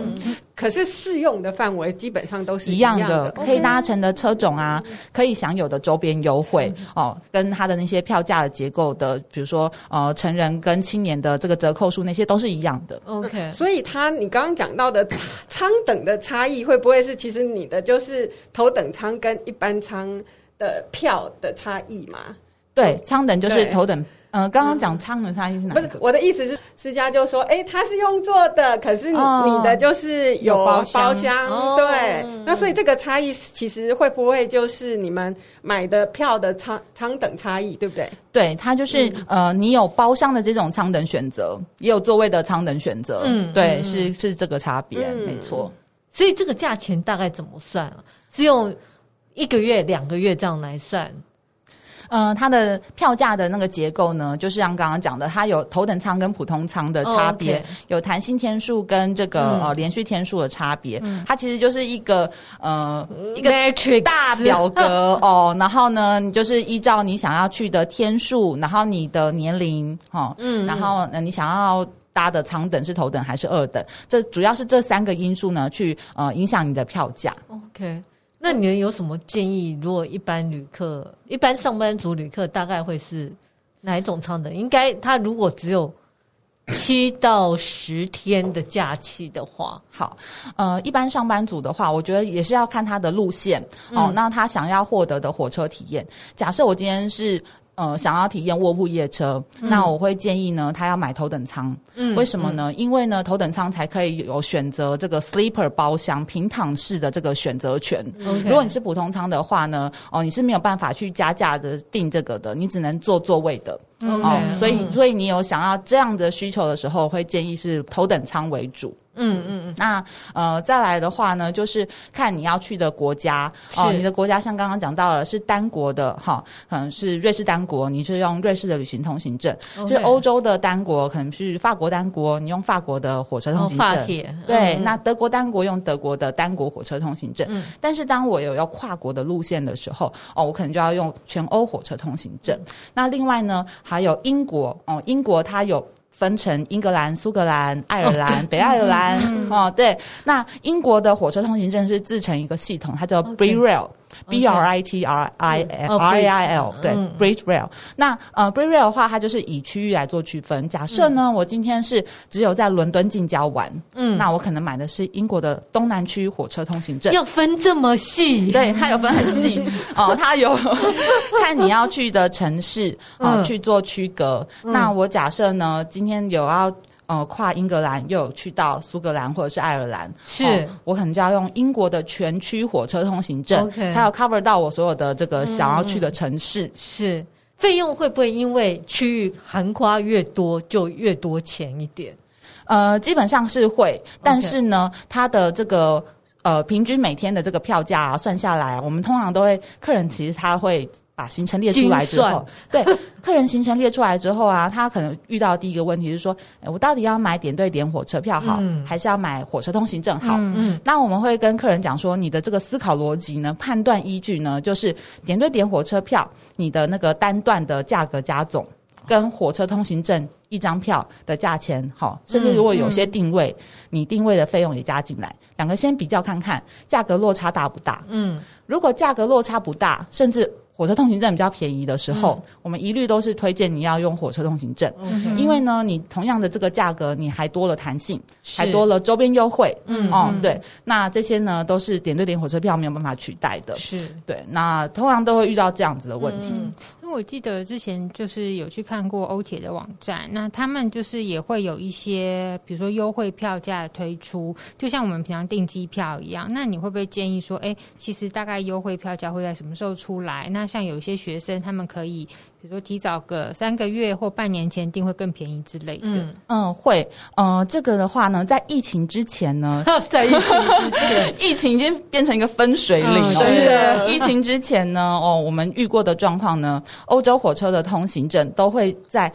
[SPEAKER 4] 可是适用的范围基本上都是
[SPEAKER 3] 一样的，可以搭乘的车种啊，可以享有的周边优惠哦，跟它的那些票价的结构的，比如说呃成人跟青年的这个折扣数那些都是一样的。
[SPEAKER 4] OK，所以它你刚刚讲到的舱等的差异会不会是其实你的就是头等舱跟一般舱的票的差异嘛？
[SPEAKER 3] 对，舱等就是头等。呃，刚刚讲舱的差异是哪个？不是
[SPEAKER 4] 我的意思是，思佳就说，哎，他是用做的，可是你的就是有包厢，对。那所以这个差异其实会不会就是你们买的票的舱舱等差异，对不对？
[SPEAKER 3] 对，它就是呃，你有包厢的这种舱等选择，也有座位的舱等选择，嗯，对，是是这个差别，没错。
[SPEAKER 1] 所以这个价钱大概怎么算啊？是用一个月、两个月这样来算？
[SPEAKER 3] 嗯、呃，它的票价的那个结构呢，就是像刚刚讲的，它有头等舱跟普通舱的差别，oh. 有弹性天数跟这个、嗯、呃连续天数的差别。嗯、它其实就是一个呃一个大表格 哦，然后呢，你就是依照你想要去的天数，然后你的年龄哈，哦、嗯，然后呃你想要搭的舱等是头等还是二等，这主要是这三个因素呢，去呃影响你的票价。
[SPEAKER 1] OK。那你们有什么建议？如果一般旅客、一般上班族旅客，大概会是哪一种舱等？应该他如果只有七到十天的假期的话，
[SPEAKER 3] 好，呃，一般上班族的话，我觉得也是要看他的路线、嗯、哦。那他想要获得的火车体验，假设我今天是。呃，想要体验卧铺夜车，嗯、那我会建议呢，他要买头等舱。嗯，为什么呢？嗯、因为呢，头等舱才可以有选择这个 sleeper 包厢平躺式的这个选择权。Okay 如果你是普通舱的话呢，哦，你是没有办法去加价的订这个的，你只能坐座位的。Okay 哦，所以所以你有想要这样的需求的时候，会建议是头等舱为主。嗯嗯嗯，那呃再来的话呢，就是看你要去的国家哦，是你的国家像刚刚讲到了是单国的哈，可能是瑞士单国，你是用瑞士的旅行通行证是欧洲的单国，可能是法国单国，你用法国的火车通行证。哦、法铁对，嗯、那德国单国用德国的单国火车通行证。嗯、但是当我有要跨国的路线的时候，哦，我可能就要用全欧火车通行证。嗯、那另外呢，还有英国哦，英国它有。分成英格兰、苏格兰、爱尔兰、哦、北爱尔兰、嗯、哦，对。那英国的火车通行证是自成一个系统，它叫 Britrail。B R I T R I L R A I L，对，Britrail。那呃，Britrail 的话，它就是以区域来做区分。假设呢，我今天是只有在伦敦近郊玩，嗯，那我可能买的是英国的东南区火车通行证。
[SPEAKER 1] 要分这么细？
[SPEAKER 3] 对，它有分很细哦，它有看你要去的城市啊去做区隔。那我假设呢，今天有要。呃，跨英格兰又有去到苏格兰或者是爱尔兰，
[SPEAKER 1] 是、
[SPEAKER 3] 哦、我可能就要用英国的全区火车通行证，Okay. 才有 cover 到我所有的这个想要去的城市。
[SPEAKER 1] 嗯、是费用会不会因为区域横跨越多就越多钱一点？
[SPEAKER 3] 呃，基本上是会，但是呢.它的这个呃平均每天的这个票价、啊、算下来，我们通常都会客人其实他会。把行程列出来之后，对 客人行程列出来之后啊，他可能遇到第一个问题是说，哎，我到底要买点对点火车票好，嗯、还是要买火车通行证好？嗯嗯、那我们会跟客人讲说，你的这个思考逻辑呢，判断依据呢，就是点对点火车票，你的那个单段的价格加总，跟火车通行证一张票的价钱好，甚至如果有些定位，嗯、你定位的费用也加进来，两个先比较看看价格落差大不大？嗯，如果价格落差不大，甚至火车通行证比较便宜的时候，嗯、我们一律都是推荐你要用火车通行证，嗯、因为呢，你同样的这个价格，你还多了弹性，还多了周边优惠，嗯哦，嗯。对，那这些呢都是点对点火车票没有办法取代的，
[SPEAKER 1] 是。
[SPEAKER 3] 对，那通常都会遇到这样子的问
[SPEAKER 2] 题。因为我记得之前就是有去看过欧铁的网站，那他们就是也会有一些，比如说优惠票价推出，就像我们平常订机票一样。那你会不会建议说，哎，其实大概优惠票价会在什么时候出来？那像有些学生，他们可以。比如说提早个三个月或半年前订会更便宜之类的。
[SPEAKER 3] 嗯嗯，会。呃，这个的话呢，在疫情之前呢，
[SPEAKER 1] 在疫情之前，
[SPEAKER 3] 疫情已经变成一个分水岭了。是的。疫情之前呢，哦，我们遇过的状况呢，欧洲火车的通行证都会在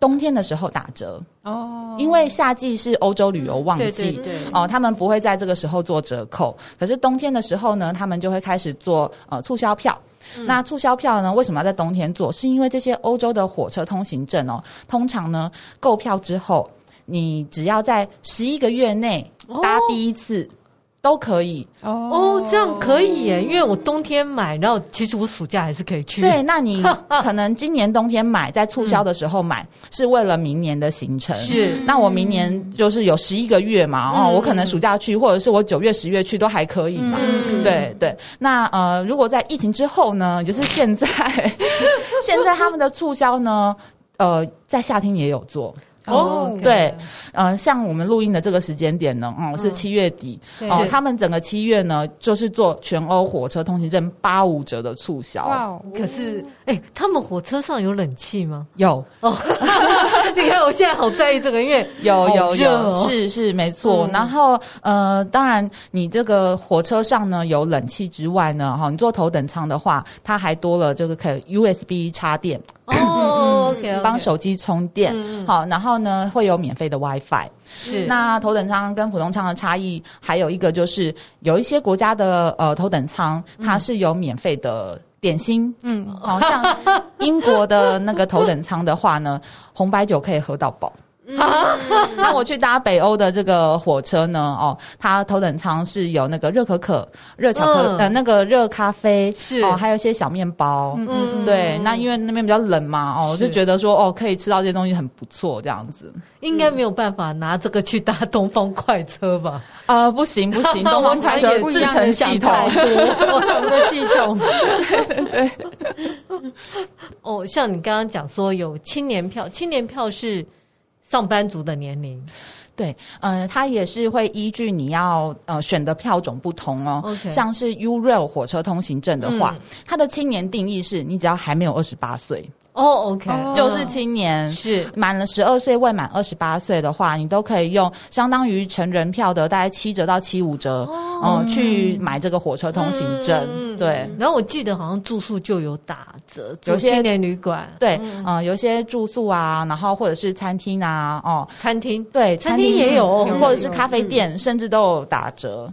[SPEAKER 3] 冬天的时候打折哦，因为夏季是欧洲旅游旺季，对对对哦，他们不会在这个时候做折扣。可是冬天的时候呢，他们就会开始做呃促销票。嗯、那促销票呢？为什么要在冬天做？是因为这些欧洲的火车通行证哦，通常呢购票之后，你只要在十一个月内搭第一次。哦都可以
[SPEAKER 1] 哦，这样可以耶，因为我冬天买，然后其实我暑假还是可以去。
[SPEAKER 3] 对，那你 可能今年冬天买，在促销的时候买，是为了明年的行程。
[SPEAKER 1] 是，
[SPEAKER 3] 那我明年就是有十一个月嘛，哦，我可能暑假去，或者是我九月、十月去都还可以嘛。对对。那呃，如果在疫情之后呢，就是现在，现在他们的促销呢，呃，在夏天也有做。哦，oh, okay. 对，呃，像我们录音的这个时间点呢，哦、嗯，是七月底，哦、嗯，他们整个七月呢，就是做全欧火车通行证八五折的促销。哇，Wow.
[SPEAKER 1] 可是，哎，他们火车上有冷气吗？
[SPEAKER 3] 有哦，
[SPEAKER 1] 你看我现在好在意这个，因为
[SPEAKER 3] 有有有，是是没错。嗯、然后，呃，当然，你这个火车上呢有冷气之外呢，哈，你坐头等舱的话，它还多了这个可以 USB 插电。
[SPEAKER 1] 哦，OK，
[SPEAKER 3] 帮手机充电，嗯、好，然后呢会有免费的 WiFi。是，那头等舱跟普通舱的差异还有一个就是，有一些国家的呃头等舱它是有免费的点心，嗯，好像英国的那个头等舱的话呢，红白酒可以喝到饱。啊，那我去搭北欧的这个火车呢？哦，它头等舱是有那个热可可、热巧克、嗯、呃那个热咖啡，是哦，还有一些小面包。嗯，对，那因为那边比较冷嘛，哦，是就觉得说哦，可以吃到这些东西很不错，这样子。
[SPEAKER 1] 应该没有办法拿这个去搭东方快车吧？
[SPEAKER 3] 啊、呃，不行不行，东方快车自成系统，
[SPEAKER 1] 不同的系统。
[SPEAKER 3] 对，对，
[SPEAKER 1] 哦，像你刚刚讲说有青年票，青年票是。上班族的年龄，
[SPEAKER 3] 对，呃，他也是会依据你要呃选的票种不同哦。Okay. 像是 U-Rail 火车通行证的话，嗯、它的青年定义是你只要还没有二十八岁。
[SPEAKER 1] 哦、oh，OK，
[SPEAKER 3] 就是青年是。满了十二岁未满二十八岁的话，你都可以用相当于成人票的大概七折到七五折，哦、嗯，去买这个火车通行证。嗯、对，
[SPEAKER 1] 然后我记得好像住宿就有打折，有些青年旅馆，
[SPEAKER 3] 对，嗯，嗯，有些住宿啊，然后或者是餐厅啊，哦，
[SPEAKER 1] 餐厅，
[SPEAKER 3] 对，
[SPEAKER 1] 餐厅也有，
[SPEAKER 3] 或者是咖啡店，嗯、甚至都有打折。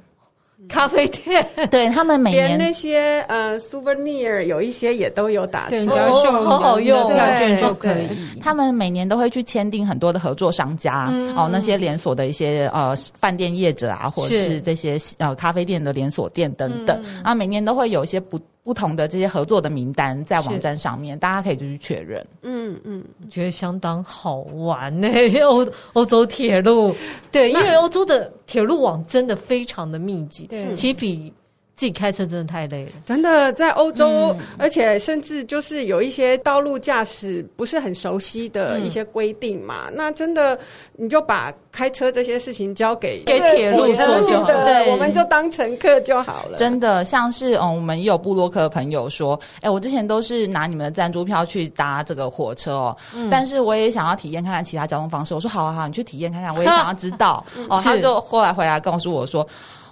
[SPEAKER 1] 咖啡店，
[SPEAKER 3] 对他们每年
[SPEAKER 4] 连那些呃 souvenir 有一些也都有打折，
[SPEAKER 2] 只要秀
[SPEAKER 1] 好好用，
[SPEAKER 2] 票券就可以。
[SPEAKER 3] 他们每年都会去签订很多的合作商家，嗯、哦，那些连锁的一些呃饭店业者啊，或者是这些呃咖啡店的连锁店等等，嗯、啊，每年都会有一些不。不同的这些合作的名单在网站上面，大家可以就去确认。嗯
[SPEAKER 1] 嗯，觉得相当好玩呢。欧欧洲铁路，对，因为欧洲的铁路网真的非常的密集，对，其实比。自己开车真的太累了，
[SPEAKER 4] 真的在欧洲，嗯、而且甚至就是有一些道路驾驶不是很熟悉的一些规定嘛，嗯、那真的你就把开车这些事情交给
[SPEAKER 1] 给铁路做就好，
[SPEAKER 4] 对，我们就当乘客就好了。
[SPEAKER 3] 真的，像是嗯，我们也有部落客的朋友说，哎、欸，我之前都是拿你们的赞助票去搭这个火车哦，嗯、但是我也想要体验看看其他交通方式。我说好好好，你去体验看看，我也想要知道 哦。他就后来回来告诉我说。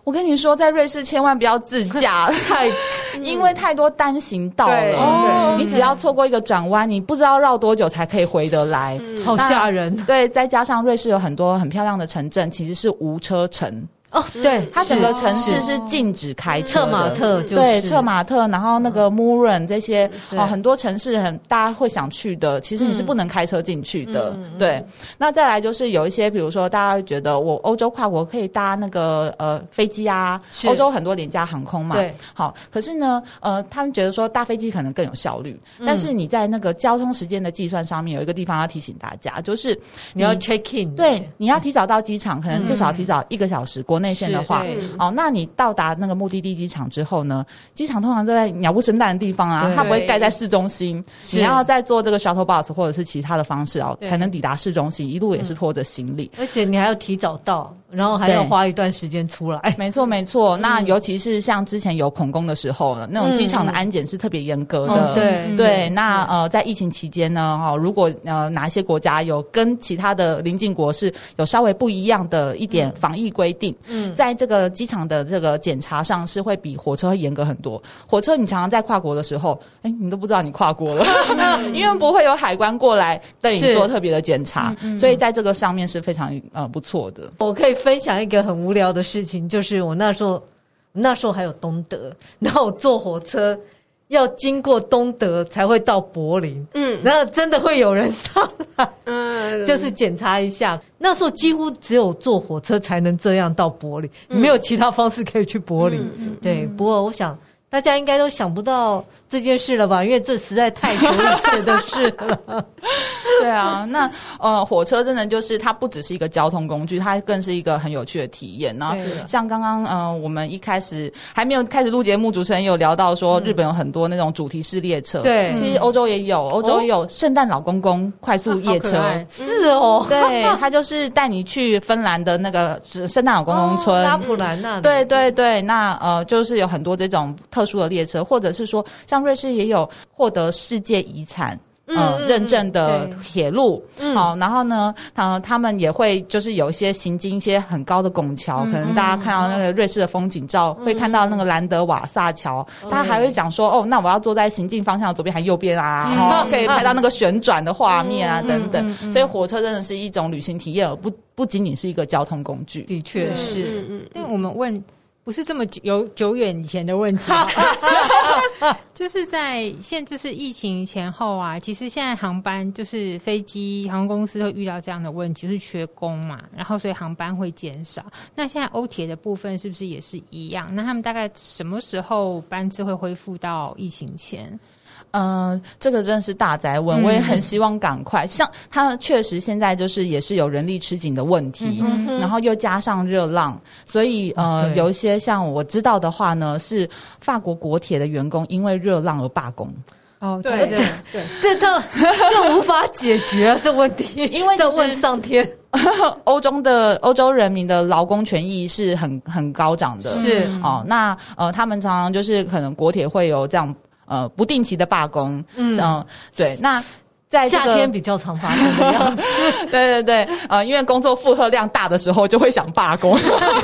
[SPEAKER 3] 我跟你说，在瑞士千万不要自驾，太，因为太多单行道了。你只要错过一个转弯，你不知道绕多久才可以回得来，
[SPEAKER 1] 好吓人。
[SPEAKER 3] 对，再加上瑞士有很多很漂亮的城镇，其实是无车城。
[SPEAKER 1] 哦，对，
[SPEAKER 3] 它整个城市是禁止开车。
[SPEAKER 1] 策马特就是
[SPEAKER 3] 对，策马特，然后那个 Muron 这些哦，很多城市很大家会想去的，其实你是不能开车进去的。对，那再来就是有一些，比如说大家会觉得我欧洲跨国可以搭那个呃飞机啊，欧洲很多廉价航空嘛。对，好，可是呢，呃，他们觉得说搭飞机可能更有效率，但是你在那个交通时间的计算上面有一个地方要提醒大家，就是
[SPEAKER 1] 你，你要 check in，
[SPEAKER 3] 对，你要提早到机场，可能至少提早一个小时，国内线的话，哦，那你到达那个目的地机场之后呢，机场通常都在鸟不生蛋的地方啊，它不会盖在市中心，你要再坐这个 shuttle bus 或者是其他的方式哦，才能抵达市中心，一路也是拖着行李，
[SPEAKER 1] 而且你还要提早到。然后还要花一段时间出来，
[SPEAKER 3] 没错没错。那尤其是像之前有恐攻的时候，那种机场的安检是特别严格的。对对。那呃，在疫情期间呢，哈，如果呃哪一些国家有跟其他的邻近国是有稍微不一样的一点防疫规定，嗯，在这个机场的这个检查上是会比火车严格很多。火车你常常在跨国的时候，哎，你都不知道你跨国了，因为不会有海关过来对你做特别的检查，所以在这个上面是非常呃不错的。
[SPEAKER 1] 我可以。分享一个很无聊的事情，就是我那时候那时候还有东德，然后我坐火车要经过东德才会到柏林，嗯，然后真的会有人上来，嗯，就是检查一下。那时候几乎只有坐火车才能这样到柏林，嗯，没有其他方式可以去柏林。嗯，对，不过我想大家应该都想不到这件事了吧？因为这实在太久以前的事了。
[SPEAKER 3] 对啊，那呃，火车真的就是它不只是一个交通工具，它更是一个很有趣的体验。然后像刚刚呃，我们一开始还没有开始录节目，主持人有聊到说，日本有很多那种主题式列车。对，其实欧洲也有，欧洲也有圣诞老公公快速列车。
[SPEAKER 1] 是哦，
[SPEAKER 3] 对，它就是带你去芬兰的那个圣诞老公公村，
[SPEAKER 1] 拉普兰那。
[SPEAKER 3] 对对对，那呃，就是有很多这种特殊的列车，或者是说，像瑞士也有获得世界遗产。呃、嗯，认证的铁路，好，然后呢，呃，他们也会就是有一些行经一些很高的拱桥，嗯，可能大家看到那个瑞士的风景照，嗯，会看到那个兰德瓦萨桥，嗯，大家还会讲说，哦，那我要坐在行进方向的左边还右边啊，然后可以拍到那个旋转的画面啊，嗯，等等，所以火车真的是一种旅行体验，而不不仅仅是一个交通工具，
[SPEAKER 1] 的确是。
[SPEAKER 2] 因为我们问。不是这么久久远以前的问题，就是在现在是疫情前后啊。其实现在航班就是飞机航空公司会遇到这样的问题，就是缺工嘛，然后所以航班会减少。那现在欧铁的部分是不是也是一样？那他们大概什么时候班次会恢复到疫情前？
[SPEAKER 3] 嗯、呃，这个真的是大宅问，我也很希望赶快。嗯、像他们确实现在就是也是有人力吃紧的问题，嗯、然后又加上热浪，所以呃，有一些像我知道的话呢，是法国国铁的员工因为热浪而罢工。
[SPEAKER 1] 哦，对对对，这都这无法解决啊，这问题，因为这问上天。
[SPEAKER 3] 欧洲的欧洲人民的劳工权益是很很高涨的，
[SPEAKER 1] 是
[SPEAKER 3] 哦。那呃，他们常常就是可能国铁会有这样。呃，不定期的罢工，嗯，嗯，对，那。在、这个、
[SPEAKER 1] 夏天比较常发生的样子，
[SPEAKER 3] 对对对，呃，因为工作负荷量大的时候就会想罢工，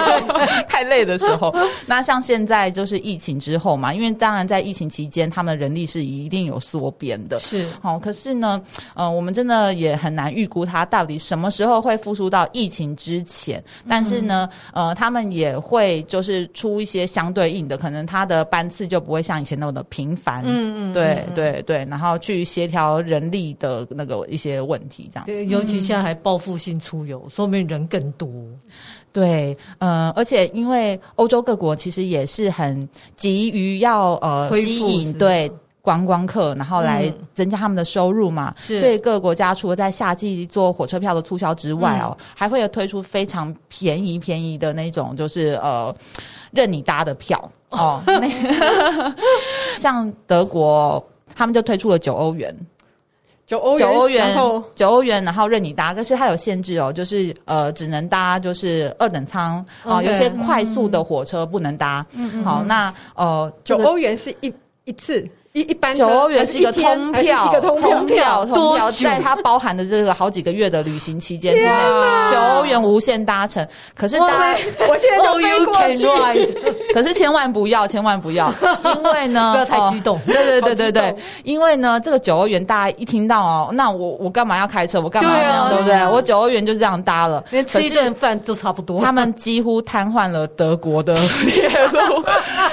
[SPEAKER 3] 太累的时候。那像现在就是疫情之后嘛，因为当然在疫情期间，他们人力是一定有缩编的，是好、哦。可是呢，呃，我们真的也很难预估它到底什么时候会复苏到疫情之前。但是呢，嗯、呃，他们也会就是出一些相对应的，可能他的班次就不会像以前那么的频繁，嗯嗯，对对对，然后去协调人力。的那个一些问题，这样对，
[SPEAKER 1] 尤其现在还报复性出游，说明人更多。
[SPEAKER 3] 对，呃，而且因为欧洲各国其实也是很急于要呃吸引对观光客，然后来增加他们的收入嘛。是，所以各个国家除了在夏季做火车票的促销之外哦，嗯、还会有推出非常便宜便宜的那种，就是呃任你搭的票哦。那像德国，他们就推出了九欧元。
[SPEAKER 4] 九欧元，九欧元，
[SPEAKER 3] 九欧元，然后任你搭，可是它有限制哦，就是呃，只能搭就是二等舱啊有些快速的火车不能搭。嗯、好，那呃，
[SPEAKER 4] 九欧元是一一次一一般
[SPEAKER 3] 九欧元是一个通票，
[SPEAKER 4] 一个通票，
[SPEAKER 3] 通票，在它包含的这个好几个月的旅行期间之内，九欧元无限搭乘。可是大家，
[SPEAKER 4] 我现在就飞过去。
[SPEAKER 3] 可是千万不要，千万不要，因为呢，
[SPEAKER 1] 不要太激动。
[SPEAKER 3] 对对对对对，因为呢，这个九欧元大家一听到哦，那我我干嘛要开车？我干嘛要那样？对不对？我九欧元就这样搭了，
[SPEAKER 1] 连吃一顿饭都差不多。
[SPEAKER 3] 他们几乎瘫痪了德国的铁路，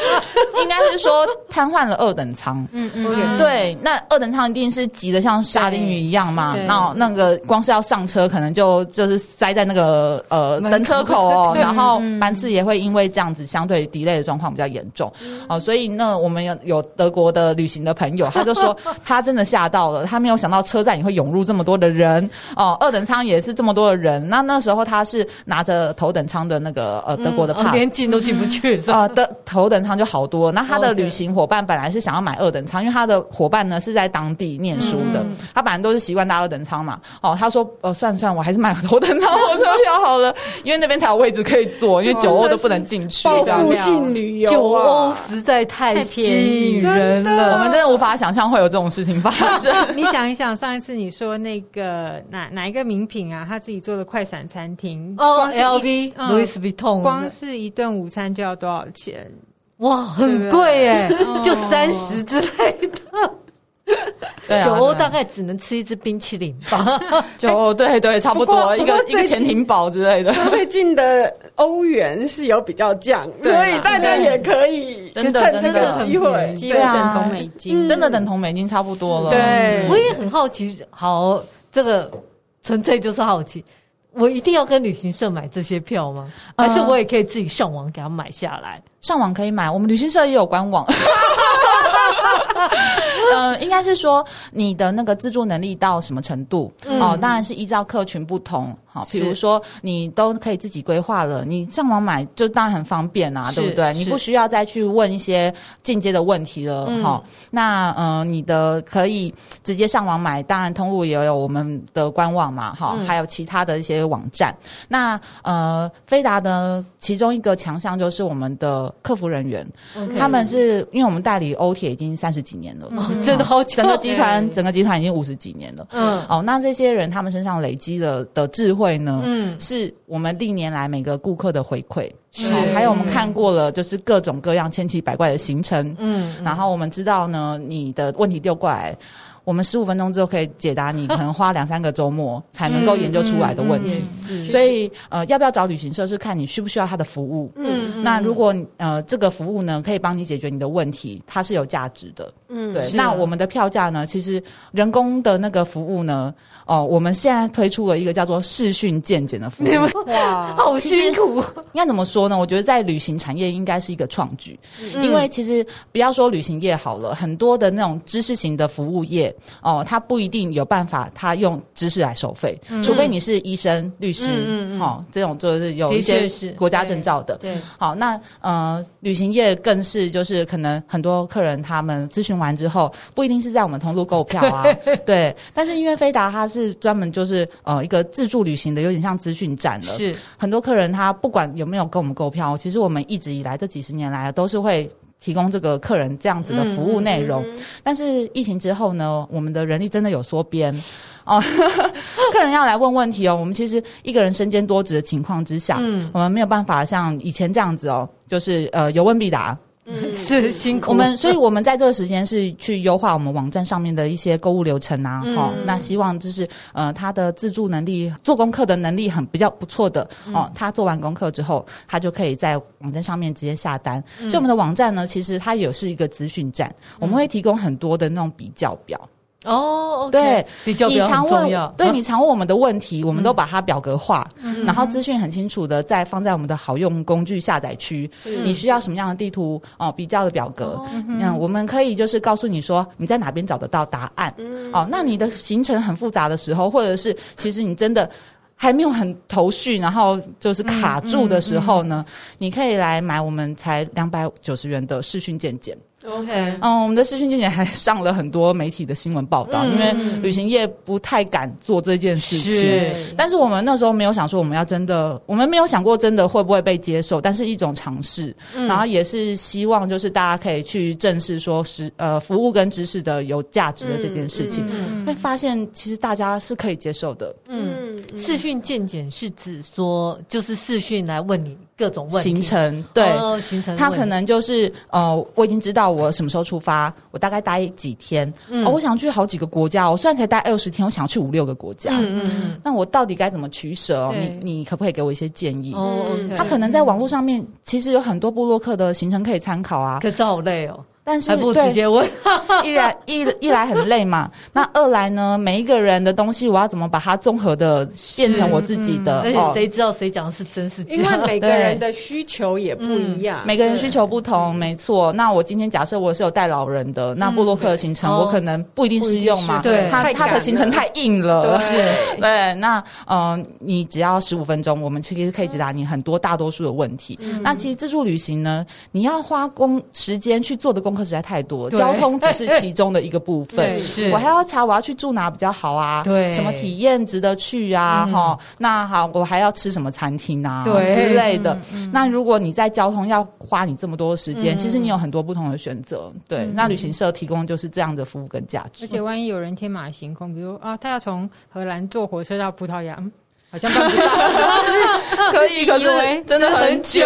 [SPEAKER 3] 应该是说瘫痪了二等舱。嗯嗯，对，那二等舱一定是挤得像沙丁鱼一样嘛？那那个光是要上车，可能就就是塞在那个呃等车口哦，然后班次也会因为这样子相对 delay 的状况比较严重。哦，所以那我们有有德国的旅行的朋友，他就说 他真的吓到了，他没有想到车站也会涌入这么多的人。哦，二等舱也是这么多的人。那那时候他是拿着头等舱的那个呃德国的 pass，
[SPEAKER 1] 连进都进不去
[SPEAKER 3] 啊，的头等舱就好多。那他的旅行伙伴本来是想要买二等舱，因为他的伙伴呢是在当地念书的，嗯、他本来都是习惯搭二等舱嘛。哦，他说，呃，算了算了，我还是买个头等舱火车票好了，因为那边才有位置可以坐，因为九欧都不能进去。
[SPEAKER 4] 报复性旅游，
[SPEAKER 1] 九欧实在太吸引人了，
[SPEAKER 3] 我们真的无法想象会有这种事情发生。
[SPEAKER 2] 你想一想，上一次你说那个哪哪一个名品啊，他自己做的快闪餐厅
[SPEAKER 1] 哦，LV、Louis Vuitton，
[SPEAKER 2] 光是一顿午餐就要多少钱？
[SPEAKER 1] 哇，很贵耶，就三十之类的。九欧大概只能吃一支冰淇淋吧。
[SPEAKER 3] 九欧，对对，差不多一个一个潜艇堡之类的。
[SPEAKER 4] 最近的欧元是有比较降，所以大家也可以趁这个机会，
[SPEAKER 2] 机会等同美金，
[SPEAKER 3] 真的等同美金差不多了。
[SPEAKER 4] 对，
[SPEAKER 1] 我也很好奇，好，这个纯粹就是好奇。我一定要跟旅行社买这些票吗？还是我也可以自己上网给他买下来？
[SPEAKER 3] 上网可以买，我们旅行社也有官网。嗯、呃，应该是说你的那个自助能力到什么程度、嗯、哦？当然是依照客群不同。好，比如说你都可以自己规划了，你上网买就当然很方便啊，对不对？你不需要再去问一些进阶的问题了。好、嗯，那呃，你的可以直接上网买，当然通路也有我们的官网嘛，哈、嗯，还有其他的一些网站。那呃，飞达的其中一个强项就是我们的客服人员，嗯、他们是因为我们代理欧铁已经三十几年了，
[SPEAKER 1] 嗯、真的好久，
[SPEAKER 3] 整个集团整个集团已经五十几年了。嗯，哦，那这些人他们身上累积了的智慧。会呢，嗯，是我们历年来每个顾客的回馈，是，还有我们看过了，就是各种各样千奇百怪的行程，嗯，然后我们知道呢，你的问题丢过来，我们十五分钟之后可以解答你，可能花两三个周末才能够研究出来的问题，所以呃，要不要找旅行社是看你需不需要他的服务，嗯，那如果呃这个服务呢可以帮你解决你的问题，它是有价值的，嗯，对，那我们的票价呢，其实人工的那个服务呢。哦，我们现在推出了一个叫做视讯健检的服务。
[SPEAKER 1] 哇，好辛苦！
[SPEAKER 3] 应该怎么说呢？我觉得在旅行产业应该是一个创举，嗯、因为其实不要说旅行业好了，很多的那种知识型的服务业哦，它不一定有办法，它用知识来收费，嗯、除非你是医生、律师，嗯嗯哦，这种就是有一些国家证照的。对，对好，那呃，旅行业更是就是可能很多客人他们咨询完之后，不一定是在我们通路购票啊，对，但是因为飞达它是。专门就是呃一个自助旅行的，有点像资讯站了。是很多客人他不管有没有跟我们购票，其实我们一直以来这几十年来都是会提供这个客人这样子的服务内容。嗯嗯嗯、但是疫情之后呢，我们的人力真的有缩编哦，客人要来问问题哦，我们其实一个人身兼多职的情况之下，嗯，我们没有办法像以前这样子哦，就是呃有问必答。
[SPEAKER 1] 是辛苦
[SPEAKER 3] 我们，所以我们在这个时间是去优化我们网站上面的一些购物流程啊，哈、嗯，那希望就是呃，他的自助能力、做功课的能力很比较不错的哦，他做完功课之后，他就可以在网站上面直接下单。嗯、所以我们的网站呢，其实它也是一个资讯站，我们会提供很多的那种比较表。
[SPEAKER 1] 哦，oh, okay.
[SPEAKER 3] 对，
[SPEAKER 1] 比较比较重要。
[SPEAKER 3] 对，你常问我们的问题，我们都把它表格化，嗯、然后资讯很清楚的再放在我们的好用工具下载区。你需要什么样的地图哦？比较的表格，哦、嗯，我们可以就是告诉你说你在哪边找得到答案。嗯、哦，那你的行程很复杂的时候，或者是其实你真的还没有很头绪，然后就是卡住的时候呢，嗯嗯嗯、你可以来买我们才两百九十元的视讯健检。
[SPEAKER 1] OK，
[SPEAKER 3] 嗯，我们的视讯健检还 上了很多媒体的新闻报道，嗯、因为旅行业不太敢做这件事情。是，但是我们那时候没有想说我们要真的，我们没有想过真的会不会被接受，但是一种尝试，嗯、然后也是希望就是大家可以去正视说是呃服务跟知识的有价值的这件事情，会、发现其实大家是可以接受的。
[SPEAKER 1] 嗯，视讯健检是指说就是视讯来问你。各种问题。
[SPEAKER 3] 行程，对，
[SPEAKER 1] 哦、行程，
[SPEAKER 3] 他可能就是呃，我已经知道我什么时候出发，我大概待几天，嗯、哦，我想去好几个国家，我虽然才待二十天，我想去五六个国家，嗯嗯，那我到底该怎么取舍？你你可不可以给我一些建议？哦，他可能在网络上面其实有很多布洛克的行程可以参考啊，
[SPEAKER 1] 可是好累哦。
[SPEAKER 3] 但是
[SPEAKER 1] 不直接问，
[SPEAKER 3] 一来一一来很累嘛。那二来呢，每一个人的东西，我要怎么把它综合的变成我自己的？
[SPEAKER 1] 而且谁知道谁讲的是真是假？
[SPEAKER 4] 因为每个人的需求也不一样，
[SPEAKER 3] 每个人需求不同，没错。那我今天假设我是有带老人的，那布洛克的行程我可能不一定适用嘛。
[SPEAKER 1] 对，
[SPEAKER 3] 他他的行程太硬了。对 对，那嗯，你只要十五分钟，我们其实可以解答你很多大多数的问题。那其实自助旅行呢，你要花工时间去做的功课实在太多，交通只是其中的一个部分。是我还要查我要去住哪比较好啊？对，什么体验值得去啊？哈，那好，我还要吃什么餐厅啊？对，之类的。那如果你在交通要花你这么多时间，其实你有很多不同的选择。对，那旅行社提供就是这样的服务跟价值。
[SPEAKER 2] 而且万一有人天马行空，比如啊，他要从荷兰坐火车到葡萄牙。好像办不到，
[SPEAKER 3] 可以，可是真的很久。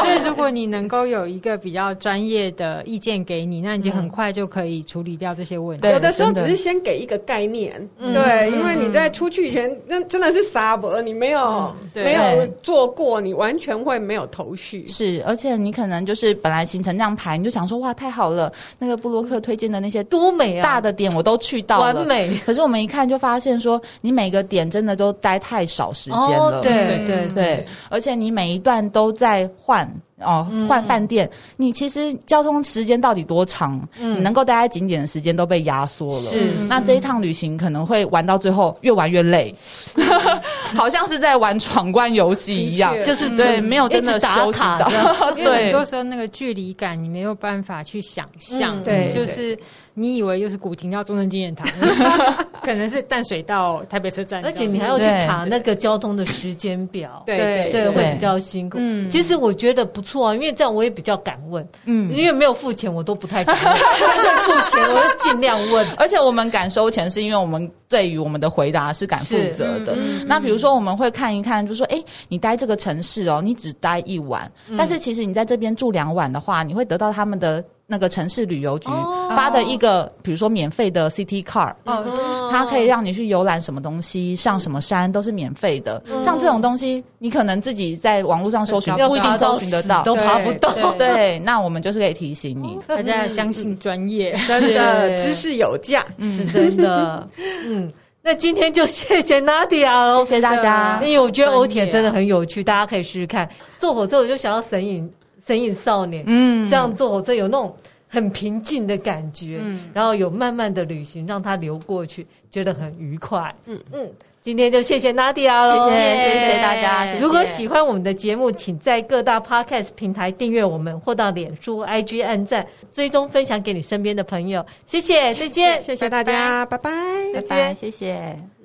[SPEAKER 2] 所以如果你能够有一个比较专业的意见给你，那你就很快就可以处理掉这些问题。
[SPEAKER 4] 有的时候只是先给一个概念，对，因为你在出去以前，那真的是沙博，你没有没有做过，你完全会没有头绪。
[SPEAKER 3] 是，而且你可能就是本来行程那样排，你就想说哇，太好了，那个布洛克推荐的那些多美啊，大的点我都去到了，
[SPEAKER 1] 完美。
[SPEAKER 3] 可是我们一看就发现说，你每个点真的都待太。太少时间了，
[SPEAKER 1] 哦、对对对，
[SPEAKER 3] 对，而且你每一段都在换。哦，换饭店，嗯、你其实交通时间到底多长？嗯，你能够待在景点的时间都被压缩了。是，那这一趟旅行可能会玩到最后越玩越累，嗯、好像是在玩闯关游戏一样，就是对，没有真的休息到。
[SPEAKER 2] 因为很多时候那个距离感你没有办法去想象，嗯、对，就是你以为就是古亭到中正纪念堂，可能是淡水到台北车站，
[SPEAKER 1] 而且你还要去查那个交通的时间表，对对对，会比较辛苦。嗯，其实我觉得不。错啊，因为这样我也比较敢问，嗯，因为没有付钱，我都不太敢 付钱，我就尽量问。
[SPEAKER 3] 而且我们敢收钱，是因为我们对于我们的回答是敢负责的。嗯、那比如说，我们会看一看，就说，哎，你待这个城市哦，你只待一晚，嗯、但是其实你在这边住两晚的话，你会得到他们的。那个城市旅游局发的一个，哦、比如说免费的 City Card，哦，它可以让你去游览什么东西，上什么山都是免费的。嗯、像这种东西，你可能自己在网络上搜寻不一定搜寻得到，
[SPEAKER 1] 都爬不到。
[SPEAKER 3] 对，对，那我们就是可以提醒你，
[SPEAKER 2] 大家要相信专业，
[SPEAKER 4] 真的知识有价，
[SPEAKER 1] 是真的。嗯，那今天就谢谢 Nadia 喽，
[SPEAKER 3] 谢谢大家。
[SPEAKER 1] 因为我觉得欧铁真的很有趣，大家可以试试看。坐火车我就想要神隐。神隐少年，嗯，这样做，这有那种很平静的感觉，嗯，然后有慢慢的旅行，让它流过去，觉得很愉快，嗯嗯。今天就谢谢 Nadia 喽，
[SPEAKER 3] 谢谢谢谢大家。谢谢。
[SPEAKER 1] 如果喜欢我们的节目，请在各大 Podcast 平台订阅我们，或到脸书 IG 按赞，追踪分享给你身边的朋友。谢谢，再见，
[SPEAKER 4] 谢谢大家，拜拜，
[SPEAKER 3] 拜拜，谢谢。